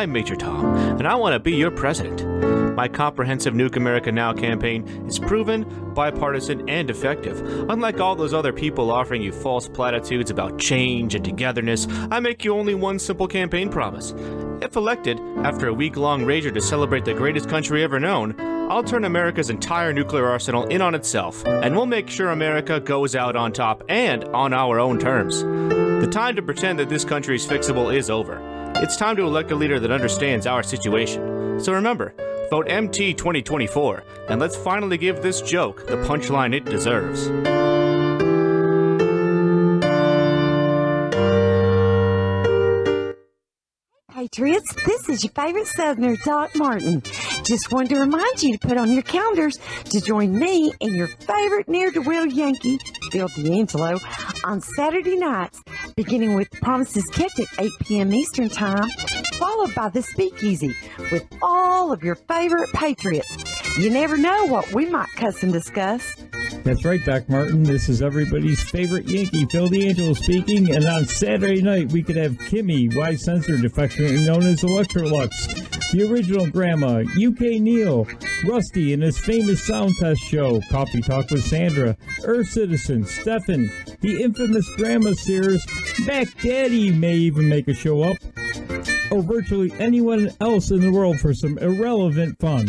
I'm Major Tom, and I want to be your president. My comprehensive Nuke America Now campaign is proven, bipartisan, and effective. Unlike all those other people offering you false platitudes about change and togetherness, I make you only one simple campaign promise. If elected, after a week long rager to celebrate the greatest country ever known, I'll turn America's entire nuclear arsenal in on itself, and we'll make sure America goes out on top and on our own terms. The time to pretend that this country is fixable is over. It's time to elect a leader that understands our situation. So remember, vote MT 2024, and let's finally give this joke the punchline it deserves. Patriots, this is your favorite Southerner, Doc Martin. Just wanted to remind you to put on your calendars to join me and your favorite near to will Yankee, Bill D'Angelo, on Saturday nights, beginning with Promises Kept at 8 p.m. Eastern Time, followed by The Speakeasy with all of your favorite Patriots. You never know what we might cuss and discuss. That's right, Doc Martin. This is everybody's favorite Yankee, Phil D'Angelo speaking. And on Saturday night, we could have Kimmy, wise censored, affectionately known as Electrolux, the original Grandma, UK Neil, Rusty in his famous sound test show, Coffee Talk with Sandra, Earth Citizen, Stefan, the infamous Grandma Sears, Back Daddy may even make a show up, or virtually anyone else in the world for some irrelevant fun.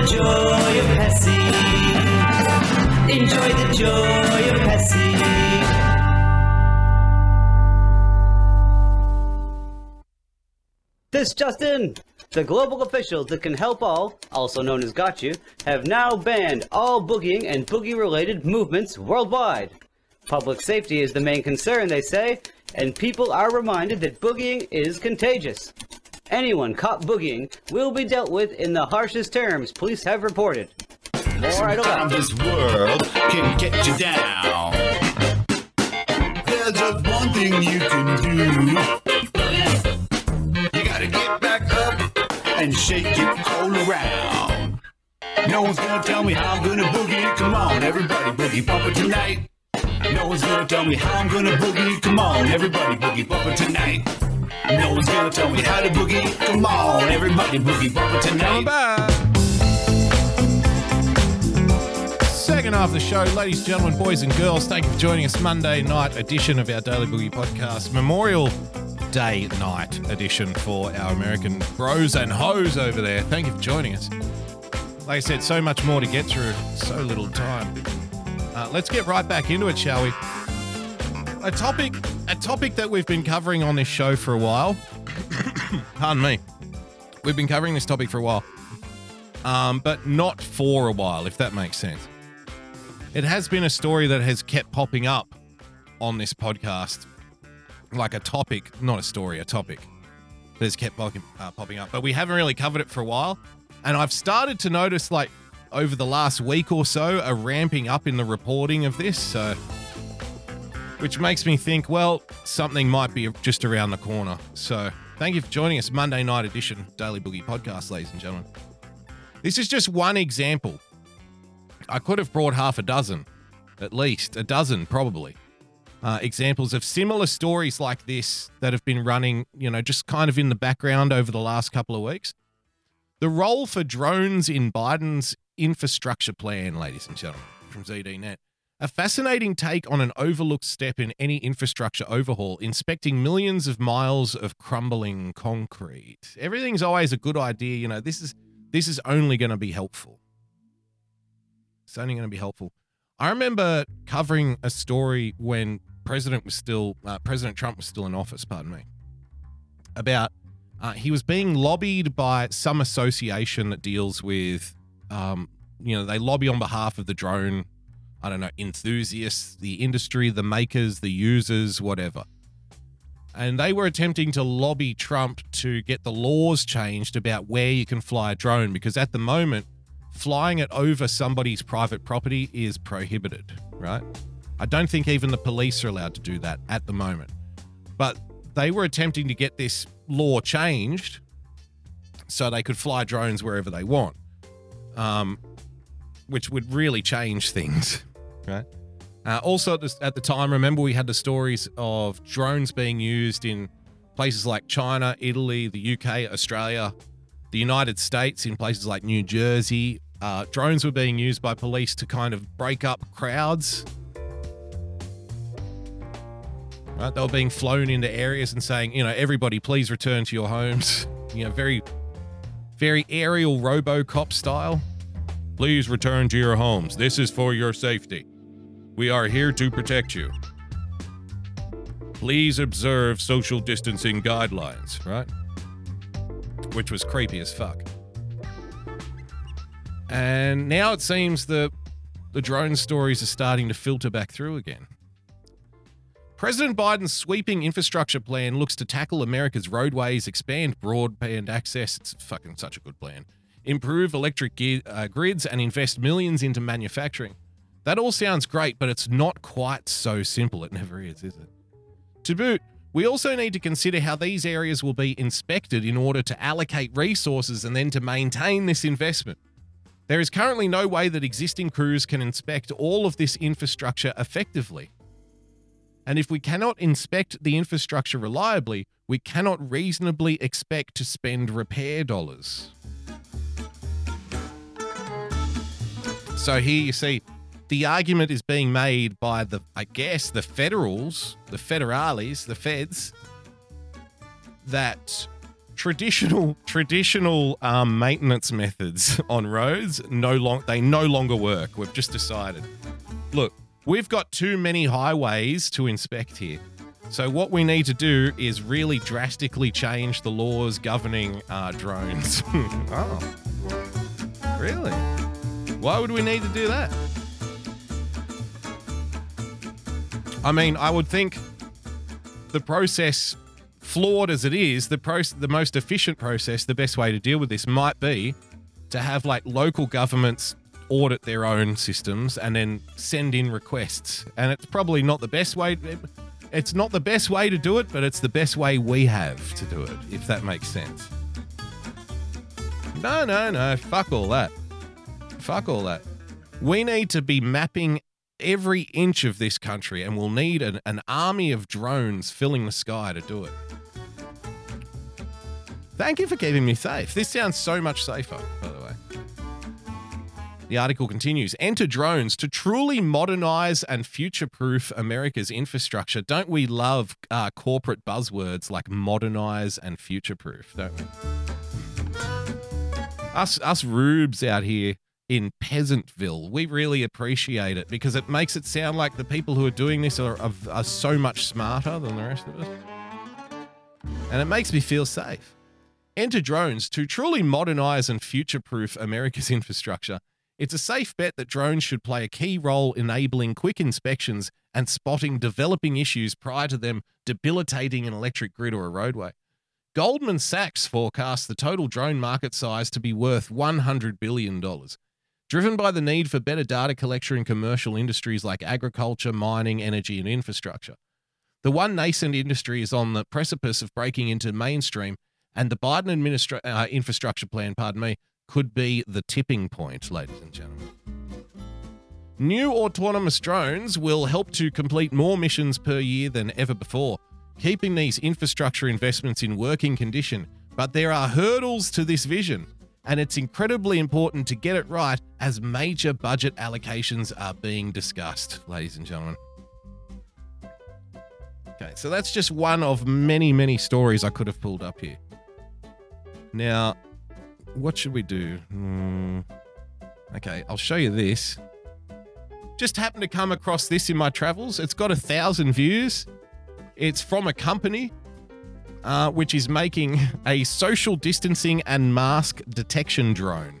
The joy of Pepsi. Enjoy the joy of Pepsi. This just in! The global officials that can help all, also known as Got You, have now banned all boogieing and boogie related movements worldwide. Public safety is the main concern, they say, and people are reminded that boogieing is contagious. Anyone caught boogieing will be dealt with in the harshest terms police have reported. More idle Sometimes this world can get you down. There's just one thing you can do. You gotta get back up and shake it all around. No one's gonna tell me how I'm gonna boogie. Come on, everybody, boogie bumper tonight. No one's gonna tell me how I'm gonna boogie. Come on, everybody, boogie bumper tonight. No one's gonna tell me how to boogie. Come on, everybody boogie bumper tonight. Second half of the show, ladies, gentlemen, boys, and girls, thank you for joining us. Monday night edition of our Daily Boogie podcast, Memorial Day night edition for our American bros and hoes over there. Thank you for joining us. Like I said, so much more to get through, so little time. Uh, let's get right back into it, shall we? A topic, a topic that we've been covering on this show for a while. *coughs* Pardon me. We've been covering this topic for a while, um, but not for a while, if that makes sense. It has been a story that has kept popping up on this podcast, like a topic, not a story, a topic that has kept popping, uh, popping up. But we haven't really covered it for a while, and I've started to notice, like over the last week or so, a ramping up in the reporting of this. So, which makes me think, well, something might be just around the corner. So, thank you for joining us, Monday night edition Daily Boogie podcast, ladies and gentlemen. This is just one example. I could have brought half a dozen, at least a dozen, probably. Uh, examples of similar stories like this that have been running, you know, just kind of in the background over the last couple of weeks. The role for drones in Biden's infrastructure plan, ladies and gentlemen, from ZDNet. A fascinating take on an overlooked step in any infrastructure overhaul, inspecting millions of miles of crumbling concrete. Everything's always a good idea, you know. This is this is only going to be helpful. It's only going to be helpful. I remember covering a story when President was still uh, President Trump was still in office. Pardon me. About uh, he was being lobbied by some association that deals with, um, you know, they lobby on behalf of the drone, I don't know, enthusiasts, the industry, the makers, the users, whatever. And they were attempting to lobby Trump to get the laws changed about where you can fly a drone because at the moment, flying it over somebody's private property is prohibited, right? I don't think even the police are allowed to do that at the moment. But they were attempting to get this law changed so they could fly drones wherever they want, um, which would really change things, right? Uh, also, at the, at the time, remember we had the stories of drones being used in places like China, Italy, the UK, Australia, the United States, in places like New Jersey. Uh, drones were being used by police to kind of break up crowds. Right? They were being flown into areas and saying, you know, everybody, please return to your homes. *laughs* You know, very, very aerial RoboCop style. Please return to your homes. This is for your safety. We are here to protect you. Please observe social distancing guidelines, right? Which was creepy as fuck. And now it seems that the drone stories are starting to filter back through again. President Biden's sweeping infrastructure plan looks to tackle America's roadways, expand broadband access. It's fucking such a good plan. Improve electric gi- uh, grids and invest millions into manufacturing. That all sounds great, but it's not quite so simple. It never is, is it? To boot, we also need to consider how these areas will be inspected in order to allocate resources and then to maintain this investment. There is currently no way that existing crews can inspect all of this infrastructure effectively. And if we cannot inspect the infrastructure reliably, we cannot reasonably expect to spend repair dollars. So here you see the argument is being made by the, I guess, the federals, the federales, the feds, that traditional *laughs* traditional um, maintenance methods on roads no long they no longer work. We've just decided. Look, we've got too many highways to inspect here. So what we need to do is really drastically change the laws governing uh, drones. *laughs* oh, really? Why would we need to do that? I mean, I would think the process, flawed as it is, the proce- the most efficient process, the best way to deal with this might be to have like local governments audit their own systems and then send in requests. And it's probably not the best way. It's not the best way to do it, but it's the best way we have to do it, if that makes sense. No, no, no. Fuck all that. Fuck all that. We need to be mapping every inch of this country, and we'll need an, an army of drones filling the sky to do it. Thank you for keeping me safe. This sounds so much safer, by the way. The article continues Enter drones to truly modernize and future proof America's infrastructure. Don't we love uh, corporate buzzwords like modernize and future proof, don't we? Us, us rubes out here in Peasantville, we really appreciate it because it makes it sound like the people who are doing this are, are, are so much smarter than the rest of us. And it makes me feel safe. Enter drones to truly modernize and future proof America's *laughs* infrastructure. It's a safe bet that drones should play a key role enabling quick inspections and spotting developing issues prior to them debilitating an electric grid or a roadway. Goldman Sachs forecasts the total drone market size to be worth $100 billion, driven by the need for better data collection in commercial industries like agriculture, mining, energy, and infrastructure. The one nascent industry is on the precipice of breaking into mainstream, and the Biden administra- uh, infrastructure plan, pardon me, could be the tipping point, ladies and gentlemen. New autonomous drones will help to complete more missions per year than ever before, keeping these infrastructure investments in working condition. But there are hurdles to this vision, and it's incredibly important to get it right as major budget allocations are being discussed, ladies and gentlemen. Okay, so that's just one of many, many stories I could have pulled up here. Now, what should we do? Hmm. Okay, I'll show you this. Just happened to come across this in my travels. It's got a thousand views. It's from a company uh, which is making a social distancing and mask detection drone.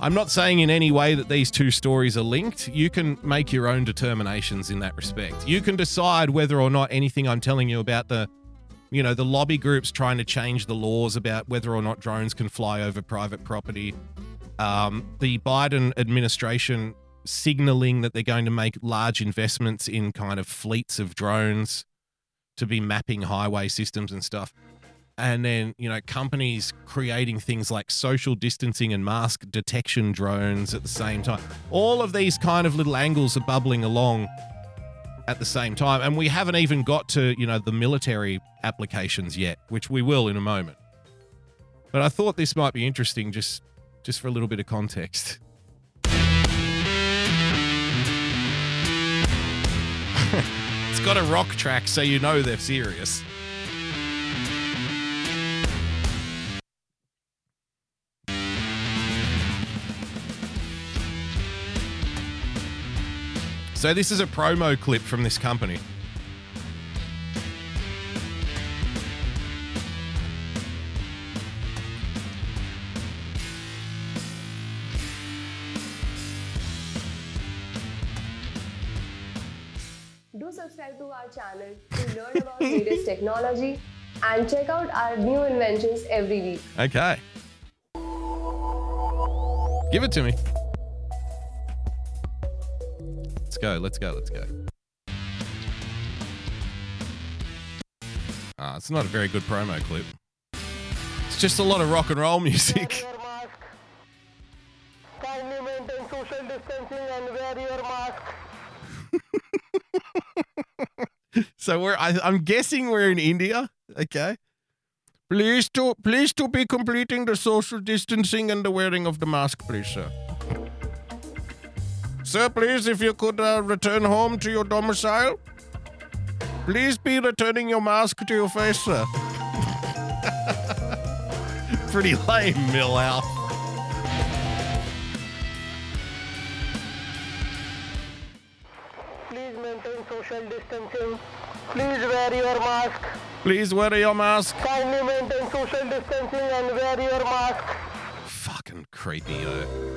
I'm not saying in any way that these two stories are linked. You can make your own determinations in that respect. You can decide whether or not anything I'm telling you about the you know, the lobby groups trying to change the laws about whether or not drones can fly over private property. Um, the Biden administration signaling that they're going to make large investments in kind of fleets of drones to be mapping highway systems and stuff. And then, you know, companies creating things like social distancing and mask detection drones at the same time. All of these kind of little angles are bubbling along at the same time. And we haven't even got to, you know, the military applications yet, which we will in a moment. But I thought this might be interesting just just for a little bit of context. Got a rock track so you know they're serious. So this is a promo clip from this company. Our channel to learn about *laughs* latest technology and check out our new inventions every week. Okay. Give it to me. Let's go, let's go, let's go. Ah, it's not a very good promo clip. It's just a lot of rock and roll *laughs* music. So we're I, I'm guessing we're in India. Okay. Please to please to be completing the social distancing and the wearing of the mask, please, sir. Sir, please, if you could uh, return home to your domicile. Please be returning your mask to your face, sir. *laughs* Pretty lame, Milhouse. Please maintain social distancing. Please wear your mask. Please wear your mask. Kindly maintain social distancing and wear your mask. Fucking creepy, though.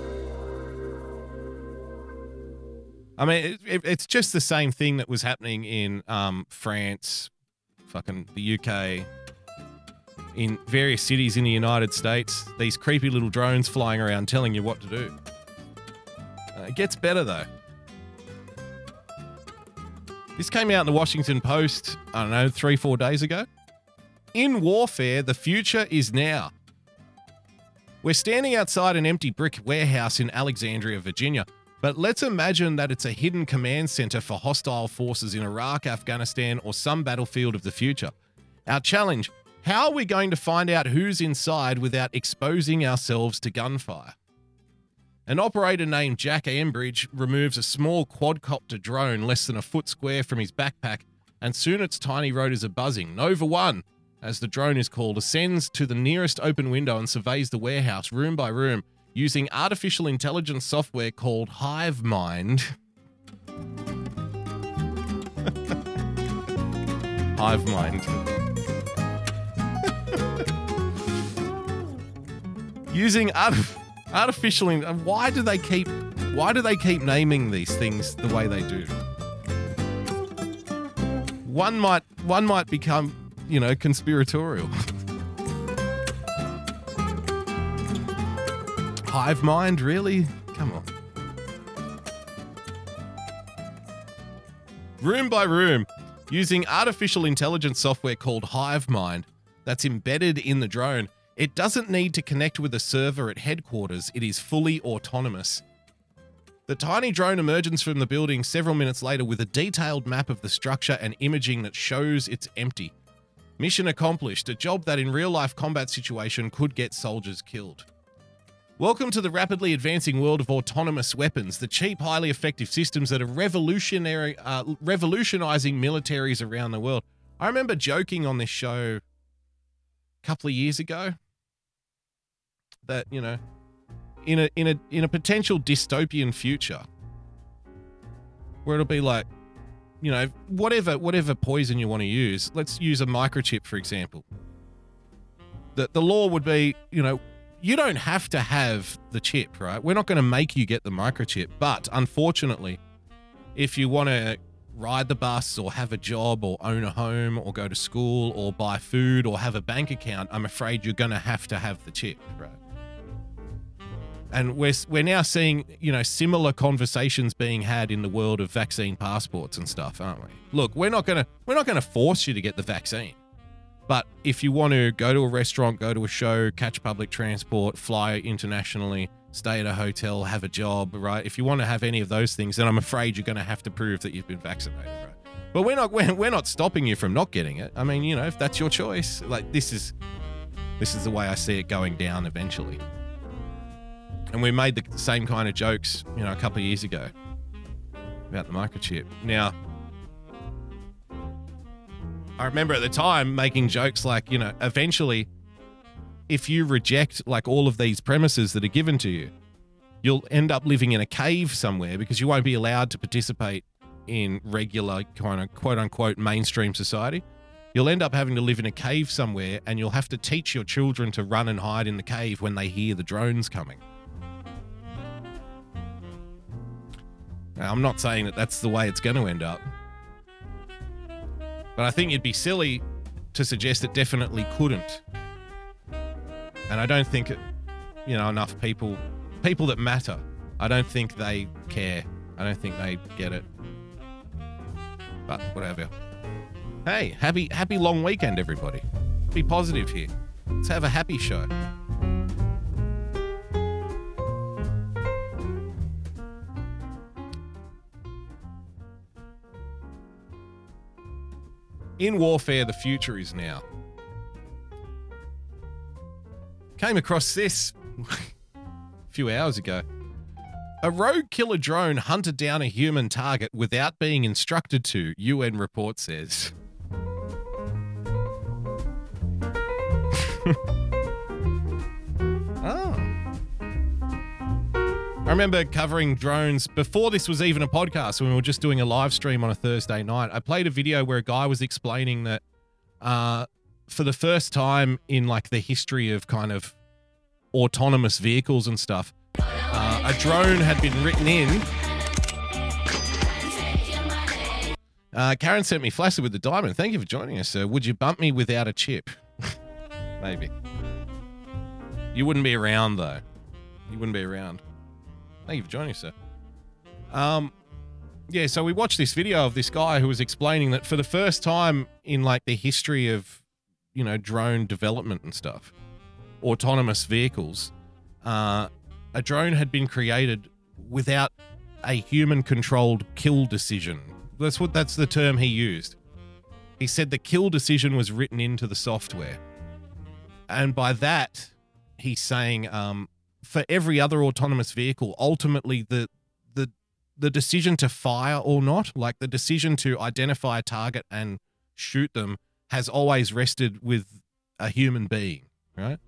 I mean, it, it, it's just the same thing that was happening in um, France, fucking the UK, in various cities in the United States. These creepy little drones flying around telling you what to do. Uh, it gets better though. This came out in the Washington Post, I don't know, three, four days ago. In warfare, the future is now. We're standing outside an empty brick warehouse in Alexandria, Virginia, but let's imagine that it's a hidden command center for hostile forces in Iraq, Afghanistan, or some battlefield of the future. Our challenge How are we going to find out who's inside without exposing ourselves to gunfire? An operator named Jack Ambridge removes a small quadcopter drone less than a foot square from his backpack, and soon its tiny rotors are buzzing. Nova 1, as the drone is called, ascends to the nearest open window and surveys the warehouse room by room using artificial intelligence software called Hive Mind. *laughs* Hive Mind. *laughs* Using artif- artificial in- why do they keep why do they keep naming these things the way they do? One might one might become, you know, conspiratorial. *laughs* Hive mind, really? Come on. Room by room, using artificial intelligence software called Hive Mind that's embedded in the drone. It doesn't need to connect with a server at headquarters, it is fully autonomous. The tiny drone emerges from the building several minutes later with a detailed map of the structure and imaging that shows it's empty. Mission accomplished, a job that in real life combat situation could get soldiers killed. Welcome to the rapidly advancing world of autonomous weapons, the cheap, highly effective systems that are revolutionary, uh, revolutionizing militaries around the world. I remember joking on this show a couple of years ago that you know, in a in a in a potential dystopian future, where it'll be like, you know, whatever whatever poison you want to use. Let's use a microchip for example. The the law would be, you know, you don't have to have the chip, right? We're not going to make you get the microchip, but unfortunately, if you want to ride the bus or have a job or own a home or go to school or buy food or have a bank account, I'm afraid you're going to have to have the chip, right? And we're we're now seeing, you know, similar conversations being had in the world of vaccine passports and stuff, aren't we? Look, we're not going to we're not going to force you to get the vaccine. But if you want to go to a restaurant, go to a show, catch public transport, fly internationally, stay at a hotel, have a job, right? If you want to have any of those things, then I'm afraid you're going to have to prove that you've been vaccinated, right? But we're not *laughs* we're, not stopping you from not getting it. I mean, you know, if that's your choice, like this is this is the way I see it going down eventually. And we made the same kind of jokes, you know, a couple of years ago about the microchip. Now, I remember at the time making jokes like, you know, eventually, if you reject like all of these premises that are given to you, you'll end up living in a cave somewhere because you won't be allowed to participate in regular kind of quote unquote mainstream society. You'll end up having to live in a cave somewhere and you'll have to teach your children to run and hide in the cave when they hear the drones coming. Now, I'm not saying that that's the way it's going to end up. But I think you'd be silly to suggest it definitely couldn't. And I don't think, you know, enough people, people that matter, I don't think they care. I don't think they get it. But whatever. Hey, happy happy long weekend, everybody. Be positive here. Let's have a happy show. In warfare, the future is now. Came across this a *laughs* few hours ago. A rogue killer drone hunted down a human target without being instructed to, UN report says. *laughs* I remember covering drones before this was even a podcast when we were just doing a live stream on a Thursday night. I played a video where a guy was explaining that uh, for the first time in like the history of kind of autonomous vehicles and stuff, uh, a drone had been written in. Uh, Karen sent me Flaccid with the diamond. Thank you for joining us, sir. Would you bump me without a chip? *laughs* Maybe. You wouldn't be around though. You wouldn't be around. Thank you for joining us, sir. Um, yeah, so we watched this video of this guy who was explaining that for the first time in like the history of, you know, drone development and stuff, autonomous vehicles, uh, a drone had been created without a human-controlled kill decision. That's what that's the term he used. He said the kill decision was written into the software. And by that, he's saying um, for every other autonomous vehicle, ultimately the the the decision to fire or not, like the decision to identify a target and shoot them, has always rested with a human being, right?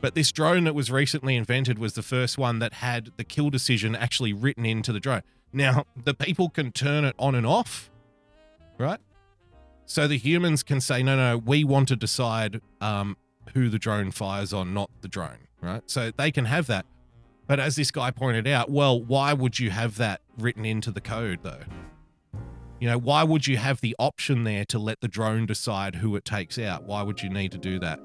But this drone that was recently invented was the first one that had the kill decision actually written into the drone. Now, *laughs* the people can turn it on and off, right? So the humans can say, no, no, we want to decide um, who the drone fires on, not the drone, right? So they can have that. But as this guy pointed out, well, why would you have that written into the code, though? You know, why would you have the option there to let the drone decide who it takes out? Why would you need to do that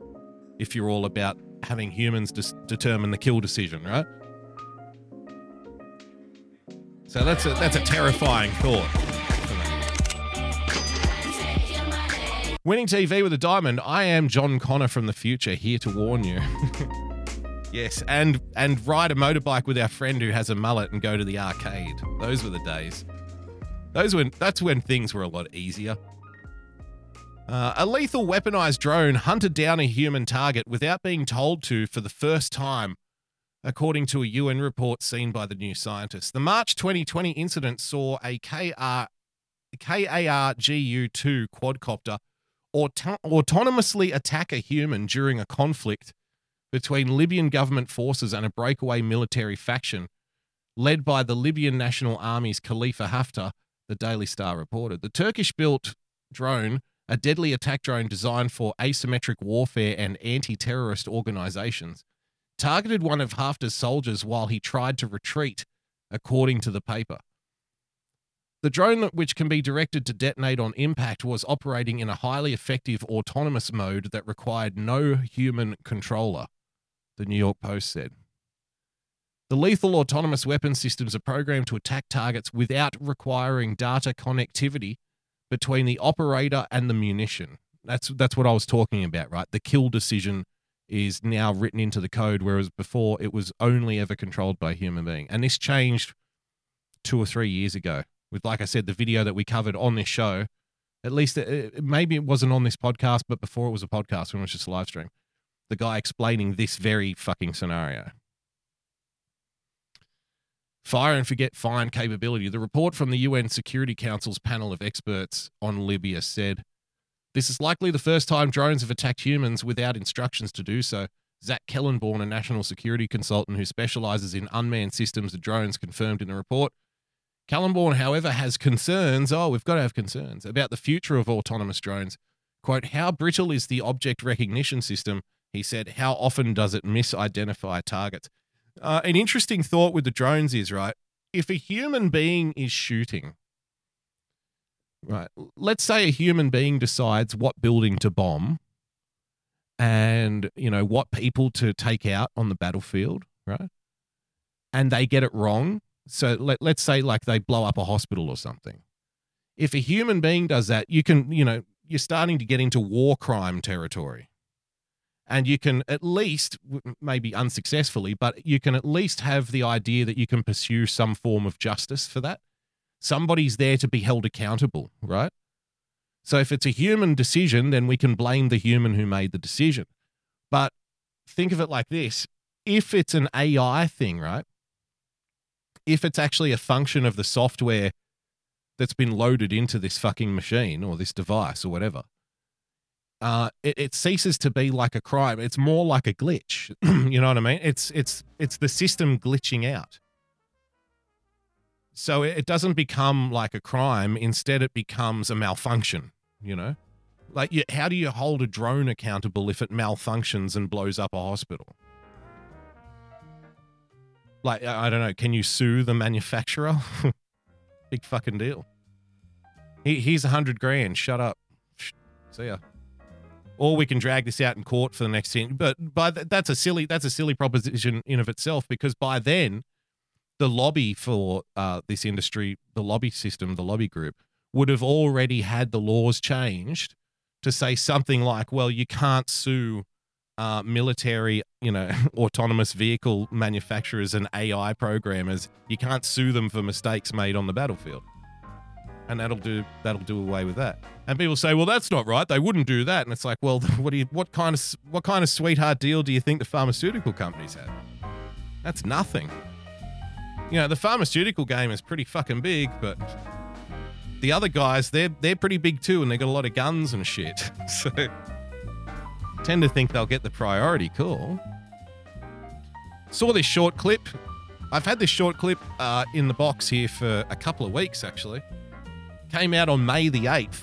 if you're all about having humans dis- determine the kill decision, right? So that's a that's a terrifying thought. Winning TV with a diamond. I am John Connor from the future, here to warn you. *laughs* yes, and and ride a motorbike with our friend who has a mullet and go to the arcade. Those were the days. Those when that's when things were a lot easier. Uh, a lethal weaponized drone hunted down a human target without being told to for the first time, according to a UN report seen by the New Scientist. The March 2020 incident saw a KR, KARGU 2 quadcopter auto- autonomously attack a human during a conflict between Libyan government forces and a breakaway military faction led by the Libyan National Army's Khalifa Haftar, the Daily Star reported. The Turkish built drone, a deadly attack drone designed for asymmetric warfare and anti terrorist organizations, targeted one of Haftar's soldiers while he tried to retreat, according to the paper. The drone, which can be directed to detonate on impact, was operating in a highly effective autonomous mode that required no human controller, the New York Post said. The lethal autonomous weapon systems are programmed to attack targets without requiring data connectivity between the operator and the munition. That's that's what I was talking about, right? The kill decision is now written into the code, whereas before it was only ever controlled by a human being. And this changed two or three years ago with, like I said, the video that we covered on this show. At least it, maybe it wasn't on this podcast, but before it was a podcast when it was just a live stream. The guy explaining this very fucking scenario. Fire and forget fine capability. The report from the UN Security Council's panel of experts on Libya said this is likely the first time drones have attacked humans without instructions to do so. Zach Kallenborn, a national security consultant who specializes in unmanned systems and drones, confirmed in the report. Kallenborn, however, has concerns. Oh, we've got to have concerns about the future of autonomous drones. Quote, how brittle is the object recognition system? He said, how often does it misidentify targets? Uh, an interesting thought with the drones is, right, if a human being is shooting, right, let's say a human being decides what building to bomb and, you know, what people to take out on the battlefield, right? And they get it wrong. So let, let's say, like, they blow up a hospital or something. If a human being does that, you can, you know, you're starting to get into war crime territory and you can at least maybe unsuccessfully but you can at least have the idea that you can pursue some form of justice for that. Somebody's there to be held accountable right? So if it's a human decision then we can blame the human who made the decision. But think of it like this. If it's an ai thing right? If it's actually a function of the software that's been loaded into this fucking machine or this device or whatever uh, it, it ceases to be like a crime. It's more like a glitch. *clears throat* you know what I mean? It's it's it's the system glitching out. So it, it doesn't become like a crime. Instead, it becomes a malfunction. You know, like you, how do you hold a drone accountable if it malfunctions and blows up a hospital? Like I don't know. Can you sue the manufacturer? *laughs* Big fucking deal. He, here's a hundred grand. Shut up. See ya or we can drag this out in court for the next 10 but by th- that's a silly that's a silly proposition in of itself because by then the lobby for uh, this industry the lobby system the lobby group would have already had the laws changed to say something like well you can't sue uh, military you know *laughs* autonomous vehicle manufacturers and ai programmers. You can't sue them for mistakes made on the battlefield and that'll do that'll do away with that. And people say, well, that's not right. They wouldn't do that. And it's like, well, *laughs* what do you what kind of what kind of sweetheart deal do you think the pharmaceutical companies have? That's nothing. You know, the pharmaceutical game is pretty fucking big, but the other guys, they're they're pretty big too, and they got a lot of guns and shit. *laughs* So tend to think they'll get the priority call. Saw this short clip. I've had this short clip uh, in the box here for a couple of weeks actually. Came out on May the 8th.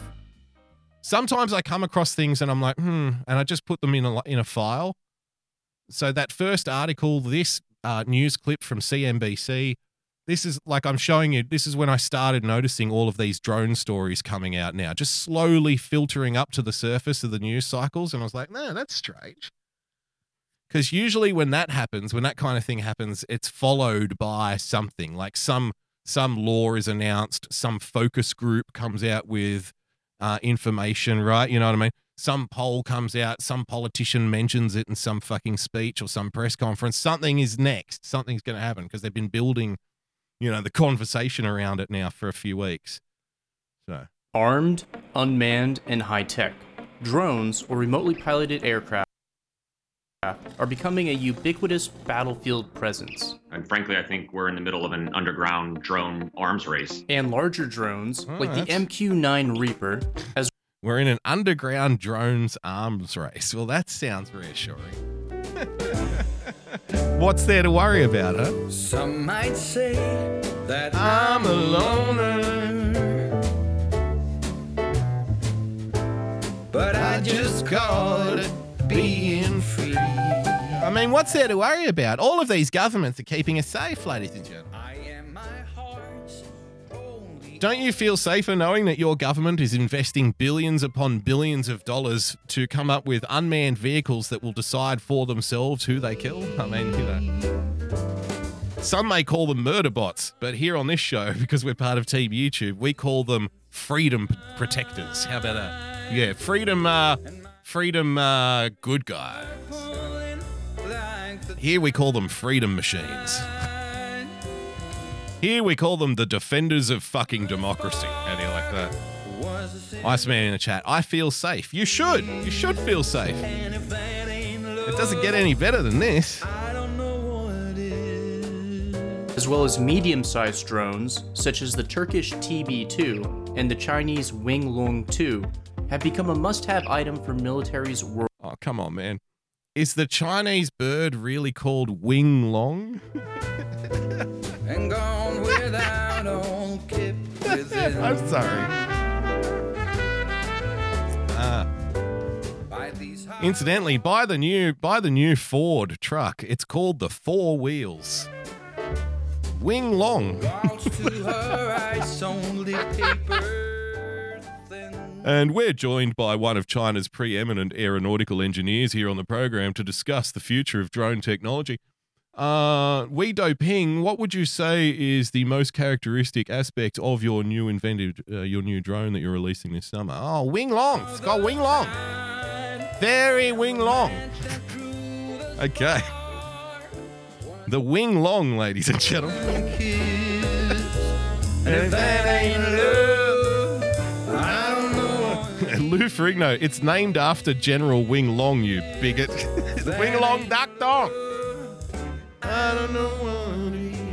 Sometimes I come across things and I'm like, hmm, and I just put them in a, in a file. So that first article, this uh, news clip from CNBC, this is like I'm showing you, this is when I started noticing all of these drone stories coming out now, just slowly filtering up to the surface of the news cycles. And I was like, no, that's strange. Because usually when that happens, when that kind of thing happens, it's followed by something like some some law is announced, some focus group comes out with uh, information, right? You know what I mean? Some poll comes out, some politician mentions it in some fucking speech or some press conference. Something is next. Something's going to happen because they've been building, you know, the conversation around it now for a few weeks. So Armed, unmanned, and high tech, drones or remotely piloted aircraft are becoming a ubiquitous battlefield presence. And frankly, I think we're in the middle of an underground drone arms race. And larger drones, Oh, like the that's- MQ 9 Reaper, as we're in an underground drones arms race. Well, that sounds reassuring. *laughs* What's there to worry about, huh? Some might say that I'm a loner. But I just call it being free. I mean, what's there to worry about? All of these governments are keeping us safe, ladies and gentlemen. Don't you feel safer knowing that your government is investing billions upon billions of dollars to come up with unmanned vehicles that will decide for themselves who they kill? I mean, you know. Some may call them murder bots, but here on this show, *laughs* because we're part of Team YouTube, we call them freedom protectors. How about that? Yeah, freedom, uh, freedom, uh, good guys. Here we call them freedom machines. Here we call them the defenders of fucking democracy. How do you like that? Iceman in the chat. I feel safe. You should. You should feel safe. It doesn't get any better than this. as well as medium-sized drones such as the Turkish TB2 and the Chinese Wing Winglong 2 have become a must-have item for militaries world. Oh, come on, man. Is the Chinese bird really called Wing Long? And gone without kept within. *laughs* I'm sorry. Ah. Incidentally, buy the new buy the new Ford truck. It's called the Four Wheels. Wing Long. And we're joined by one of China's preeminent aeronautical engineers here on the program to discuss the future of drone technology. Uh, Wei Doping, what would you say is the most characteristic aspect of your new invented, uh, your new drone that you're releasing this summer? Oh, Wing Long. It's called Wing Long. Very Wing Long. Okay. The Wing Long, ladies and gentlemen. Ferrigno, it's named after General Wing Long, you bigot. *laughs* Wing Long Duck Dong. I don't know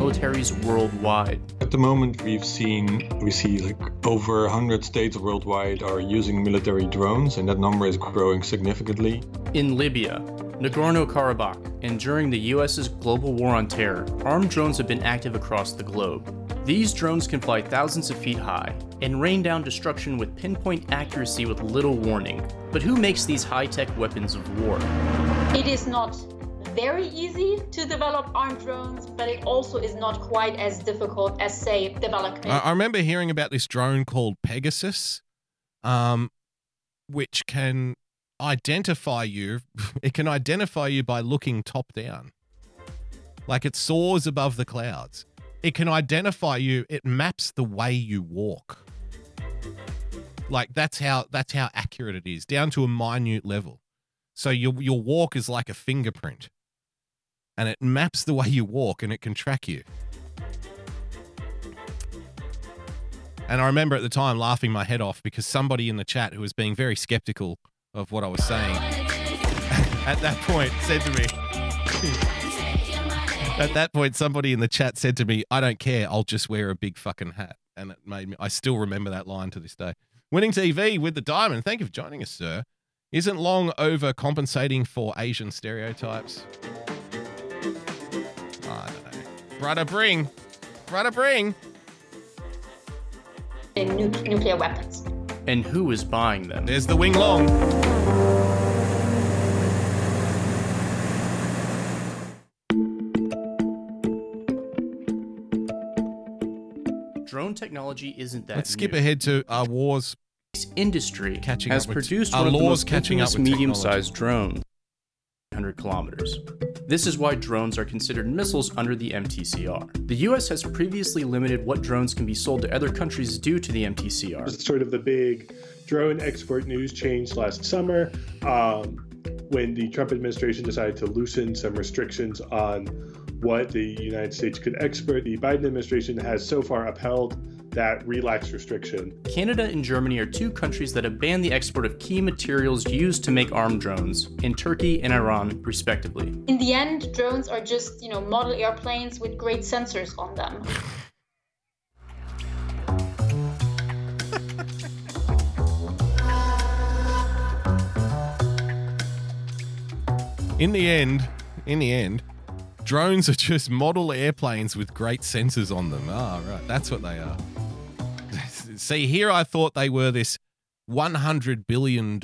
militaries worldwide. At the moment, we've seen we see like over 100 states worldwide are using military drones, and that number is growing significantly. In Libya, Nagorno-Karabakh, and during the US's global war on terror, armed drones have been active across the globe. These drones can fly thousands of feet high and rain down destruction with pinpoint accuracy with little warning. But who makes these high-tech weapons of war? It is not very easy to develop armed drones, but it also is not quite as difficult as, say, developing. I, I remember hearing about this drone called Pegasus, um, which can identify you. *laughs* It can identify you by looking top down. Like it soars above the clouds. It can identify you. It maps the way you walk. Like that's how that's how accurate it is, down to a minute level. So your your walk is like a fingerprint. And it maps the way you walk and it can track you. And I remember at the time laughing my head off because somebody in the chat who was being very skeptical of what I was saying *laughs* at that point said to me, at that point, somebody in the chat said to me, I don't care, I'll just wear a big fucking hat. And it made me, I still remember that line to this day. Winning TV with the diamond. Thank you for joining us, sir. Isn't long over compensating for Asian stereotypes? I don't know. Brother Bring. Brother Bring. in nu- nuclear weapons. And who is buying them? There's the wing long. Drone technology isn't that. Let's skip new. ahead to our wars. This industry Catching has up with- produced our one of the laws most catching up medium-sized drones. 100 kilometers. This is why drones are considered missiles under the MTCR. The US has previously limited what drones can be sold to other countries due to the MTCR. was sort of the big drone export news change last summer um, when the Trump administration decided to loosen some restrictions on what the United States could export. The Biden administration has so far upheld that relaxed restriction. Canada and Germany are two countries that have banned the export of key materials used to make armed drones, in Turkey and Iran, respectively. In the end, drones are just, you know, model airplanes with great sensors on them. In the end, in the end, drones are just model airplanes with great sensors on them. Ah, right. That's what they are. *laughs* See, here I thought they were this $100 billion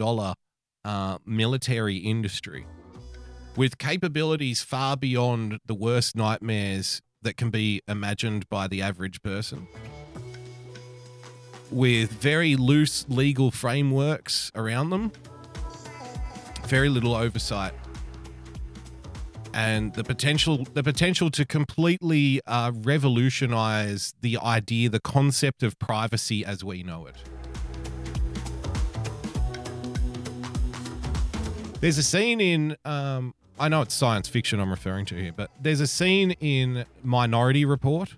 uh, military industry with capabilities far beyond the worst nightmares that can be imagined by the average person. With very loose legal frameworks around them, very little oversight and the potential the potential to completely uh, revolutionize the idea the concept of privacy as we know it. There's a scene in um, i know it's science fiction i'm referring to here but there's a scene in minority report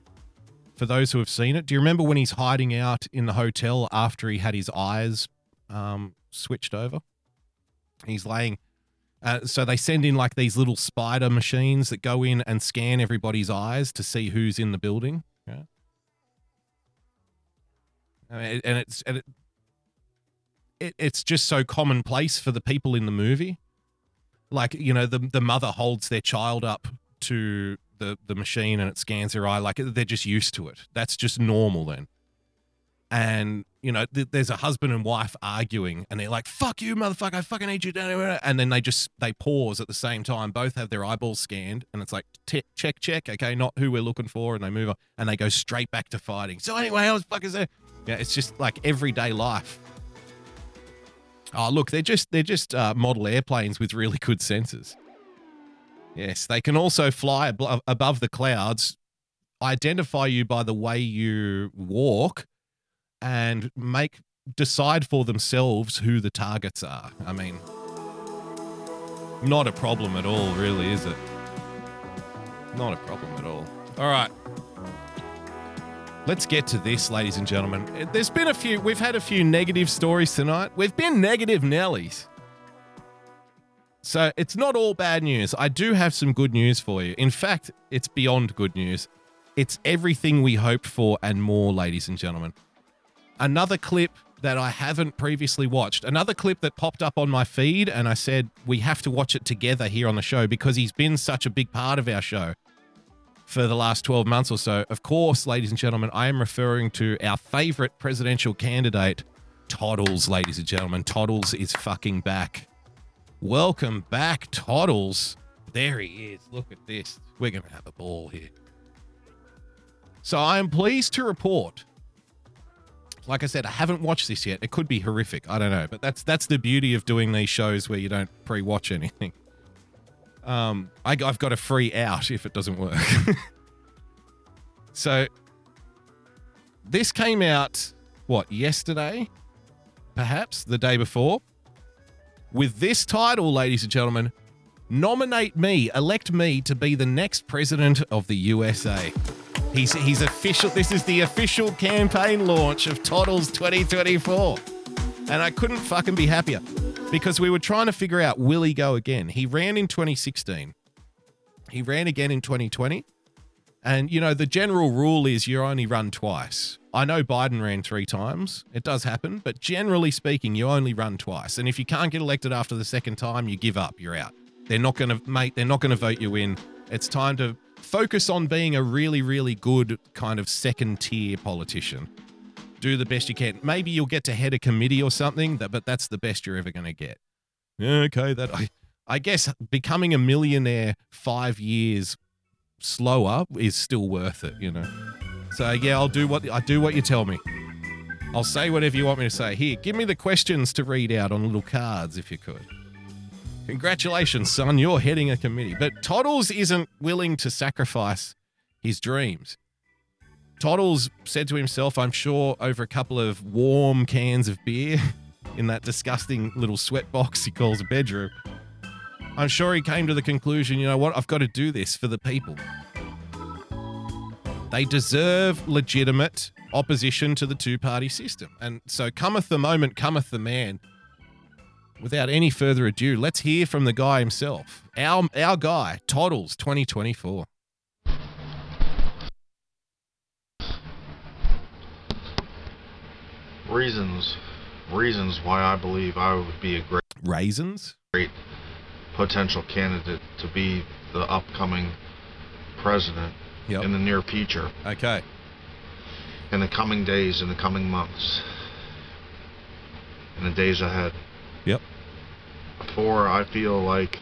for those who have seen it. Do you remember when he's hiding out in the hotel after he had his eyes um, switched over? He's laying uh, so they send in like these little spider machines that go in and scan everybody's eyes to see who's in the building. Yeah. And it- and it's and it, it it's just so commonplace for the people in the movie. Like you know, the the mother holds their child up to the the machine and it scans their eye. Like they're just used to it. That's just normal then. And you know, th- there's a husband and wife arguing, and they're like, "Fuck you, motherfucker! I fucking need you." down And then they just they pause at the same time. Both have their eyeballs scanned, and it's like check, check. Okay, not who we're looking for, and they move on, and they go straight back to fighting. So anyway, how fuck is there? Yeah, it's just like everyday life. Oh, look, they're just they're just uh, model airplanes with really good sensors. Yes, they can also fly above, above the clouds, identify you by the way you walk, and make decide for themselves who the targets are. I mean, not a problem at all, really, is it? Not a problem at all. All right. Let's get to this, ladies and gentlemen. There's been a few, we've had a few negative stories tonight. We've been negative Nellies. So it's not all bad news. I do have some good news for you. In fact, it's beyond good news. It's everything we hoped for and more, ladies and gentlemen. Another clip that I haven't previously watched, another clip that popped up on my feed, and I said we have to watch it together here on the show because he's been such a big part of our show for the last 12 months or so. Of course, ladies and gentlemen, I am referring to our favorite presidential candidate, Toddles, ladies and gentlemen. Toddles is fucking back. Welcome back, Toddles. There he is. Look at this. We're going to have a ball here. So I am pleased to report. Like I said, I haven't watched this yet. It could be horrific. I don't know, but that's that's the beauty of doing these shows where you don't pre-watch anything. *laughs* Um, I, I've got a free out if it doesn't work. *laughs* so this came out what yesterday, perhaps the day before, with this title, ladies and gentlemen. Nominate me, elect me to be the next president of the USA. He's he's official. This is the official campaign launch of Toddles 2024, and I couldn't fucking be happier because we were trying to figure out will he go again. He ran in 2016. He ran again in 2020. And you know, the general rule is you only run twice. I know Biden ran three times. It does happen, but generally speaking, you only run twice. And if you can't get elected after the second time, you give up. You're out. They're not going to mate. They're not going to vote you in. It's time to focus on being a really, really good kind of second tier politician. Do the best you can. Maybe you'll get to head a committee or something, but that's the best you're ever going to get. Okay, that I, I guess becoming a millionaire five years slower is still worth it, you know. So yeah, I'll do what I do what you tell me. I'll say whatever you want me to say. Here, give me the questions to read out on little cards if you could. Congratulations, son, you're heading a committee. But Toddles isn't willing to sacrifice his dreams. Toddles said to himself, I'm sure, over a couple of warm cans of beer *laughs* in that disgusting little sweat box he calls a bedroom, I'm sure he came to the conclusion, you know what, I've got to do this for the people. They deserve legitimate opposition to the two party system. And so cometh the moment, cometh the man. Without any further ado, let's hear from the guy himself. Our, our guy, Toddles 2024. reasons reasons why I believe I would be a great raisins great potential candidate to be the upcoming president Yep. in the near future Okay. in the coming days in the coming months in the days ahead Yep. for I feel like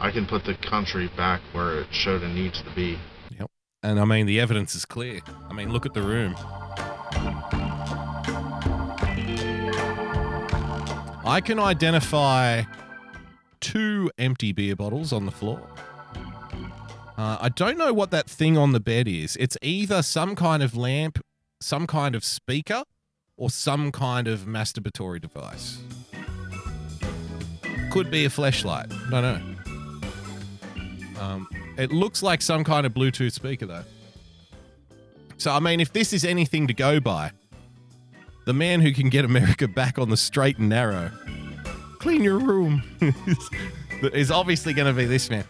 I can put the country back where it should and needs to be Yep. And I mean, the evidence is clear. I mean, look at the room. I can identify two empty beer bottles on the floor. Uh, I don't know what that thing on the bed is. It's either some kind of lamp, some kind of speaker, or some kind of masturbatory device. Could be a flashlight. I don't know. Um, it looks like some kind of Bluetooth speaker, though. So, I mean, if this is anything to go by, the man who can get America back on the straight and narrow, clean your room, *laughs* is obviously going to be this man.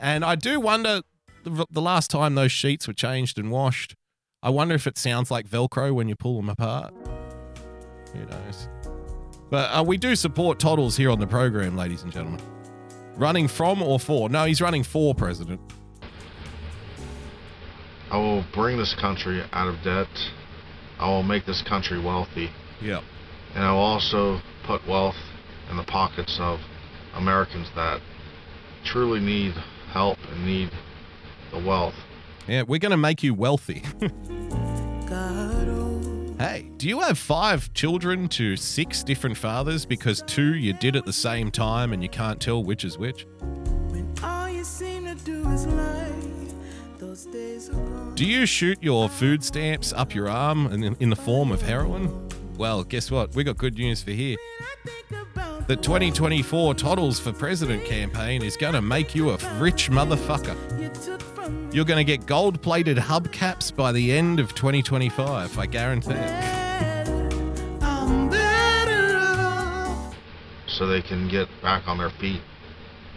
And I do wonder the, the last time those sheets were changed and washed, I wonder if it sounds like Velcro when you pull them apart. Who knows? But uh, we do support Toddles here on the program, ladies and gentlemen. Running from or for? No, he's running for president. I will bring this country out of debt I will make this country wealthy Yeah. and I will also put wealth in the pockets of Americans that truly need help and need the wealth Yeah, we're going to make you wealthy. *laughs* hey, do you have five children to six different fathers because two you did at the same time and you can't tell which is which? All you seem to do is lie. Those days are gone. Do you shoot your food stamps up your arm in, in the form of heroin? Well, guess what? We got good news for here. The 2024 Toddles for President campaign is going to make you a rich motherfucker. You're going to get gold plated hubcaps by the end of 2025, I guarantee it. I'm better off. so they can get back on their feet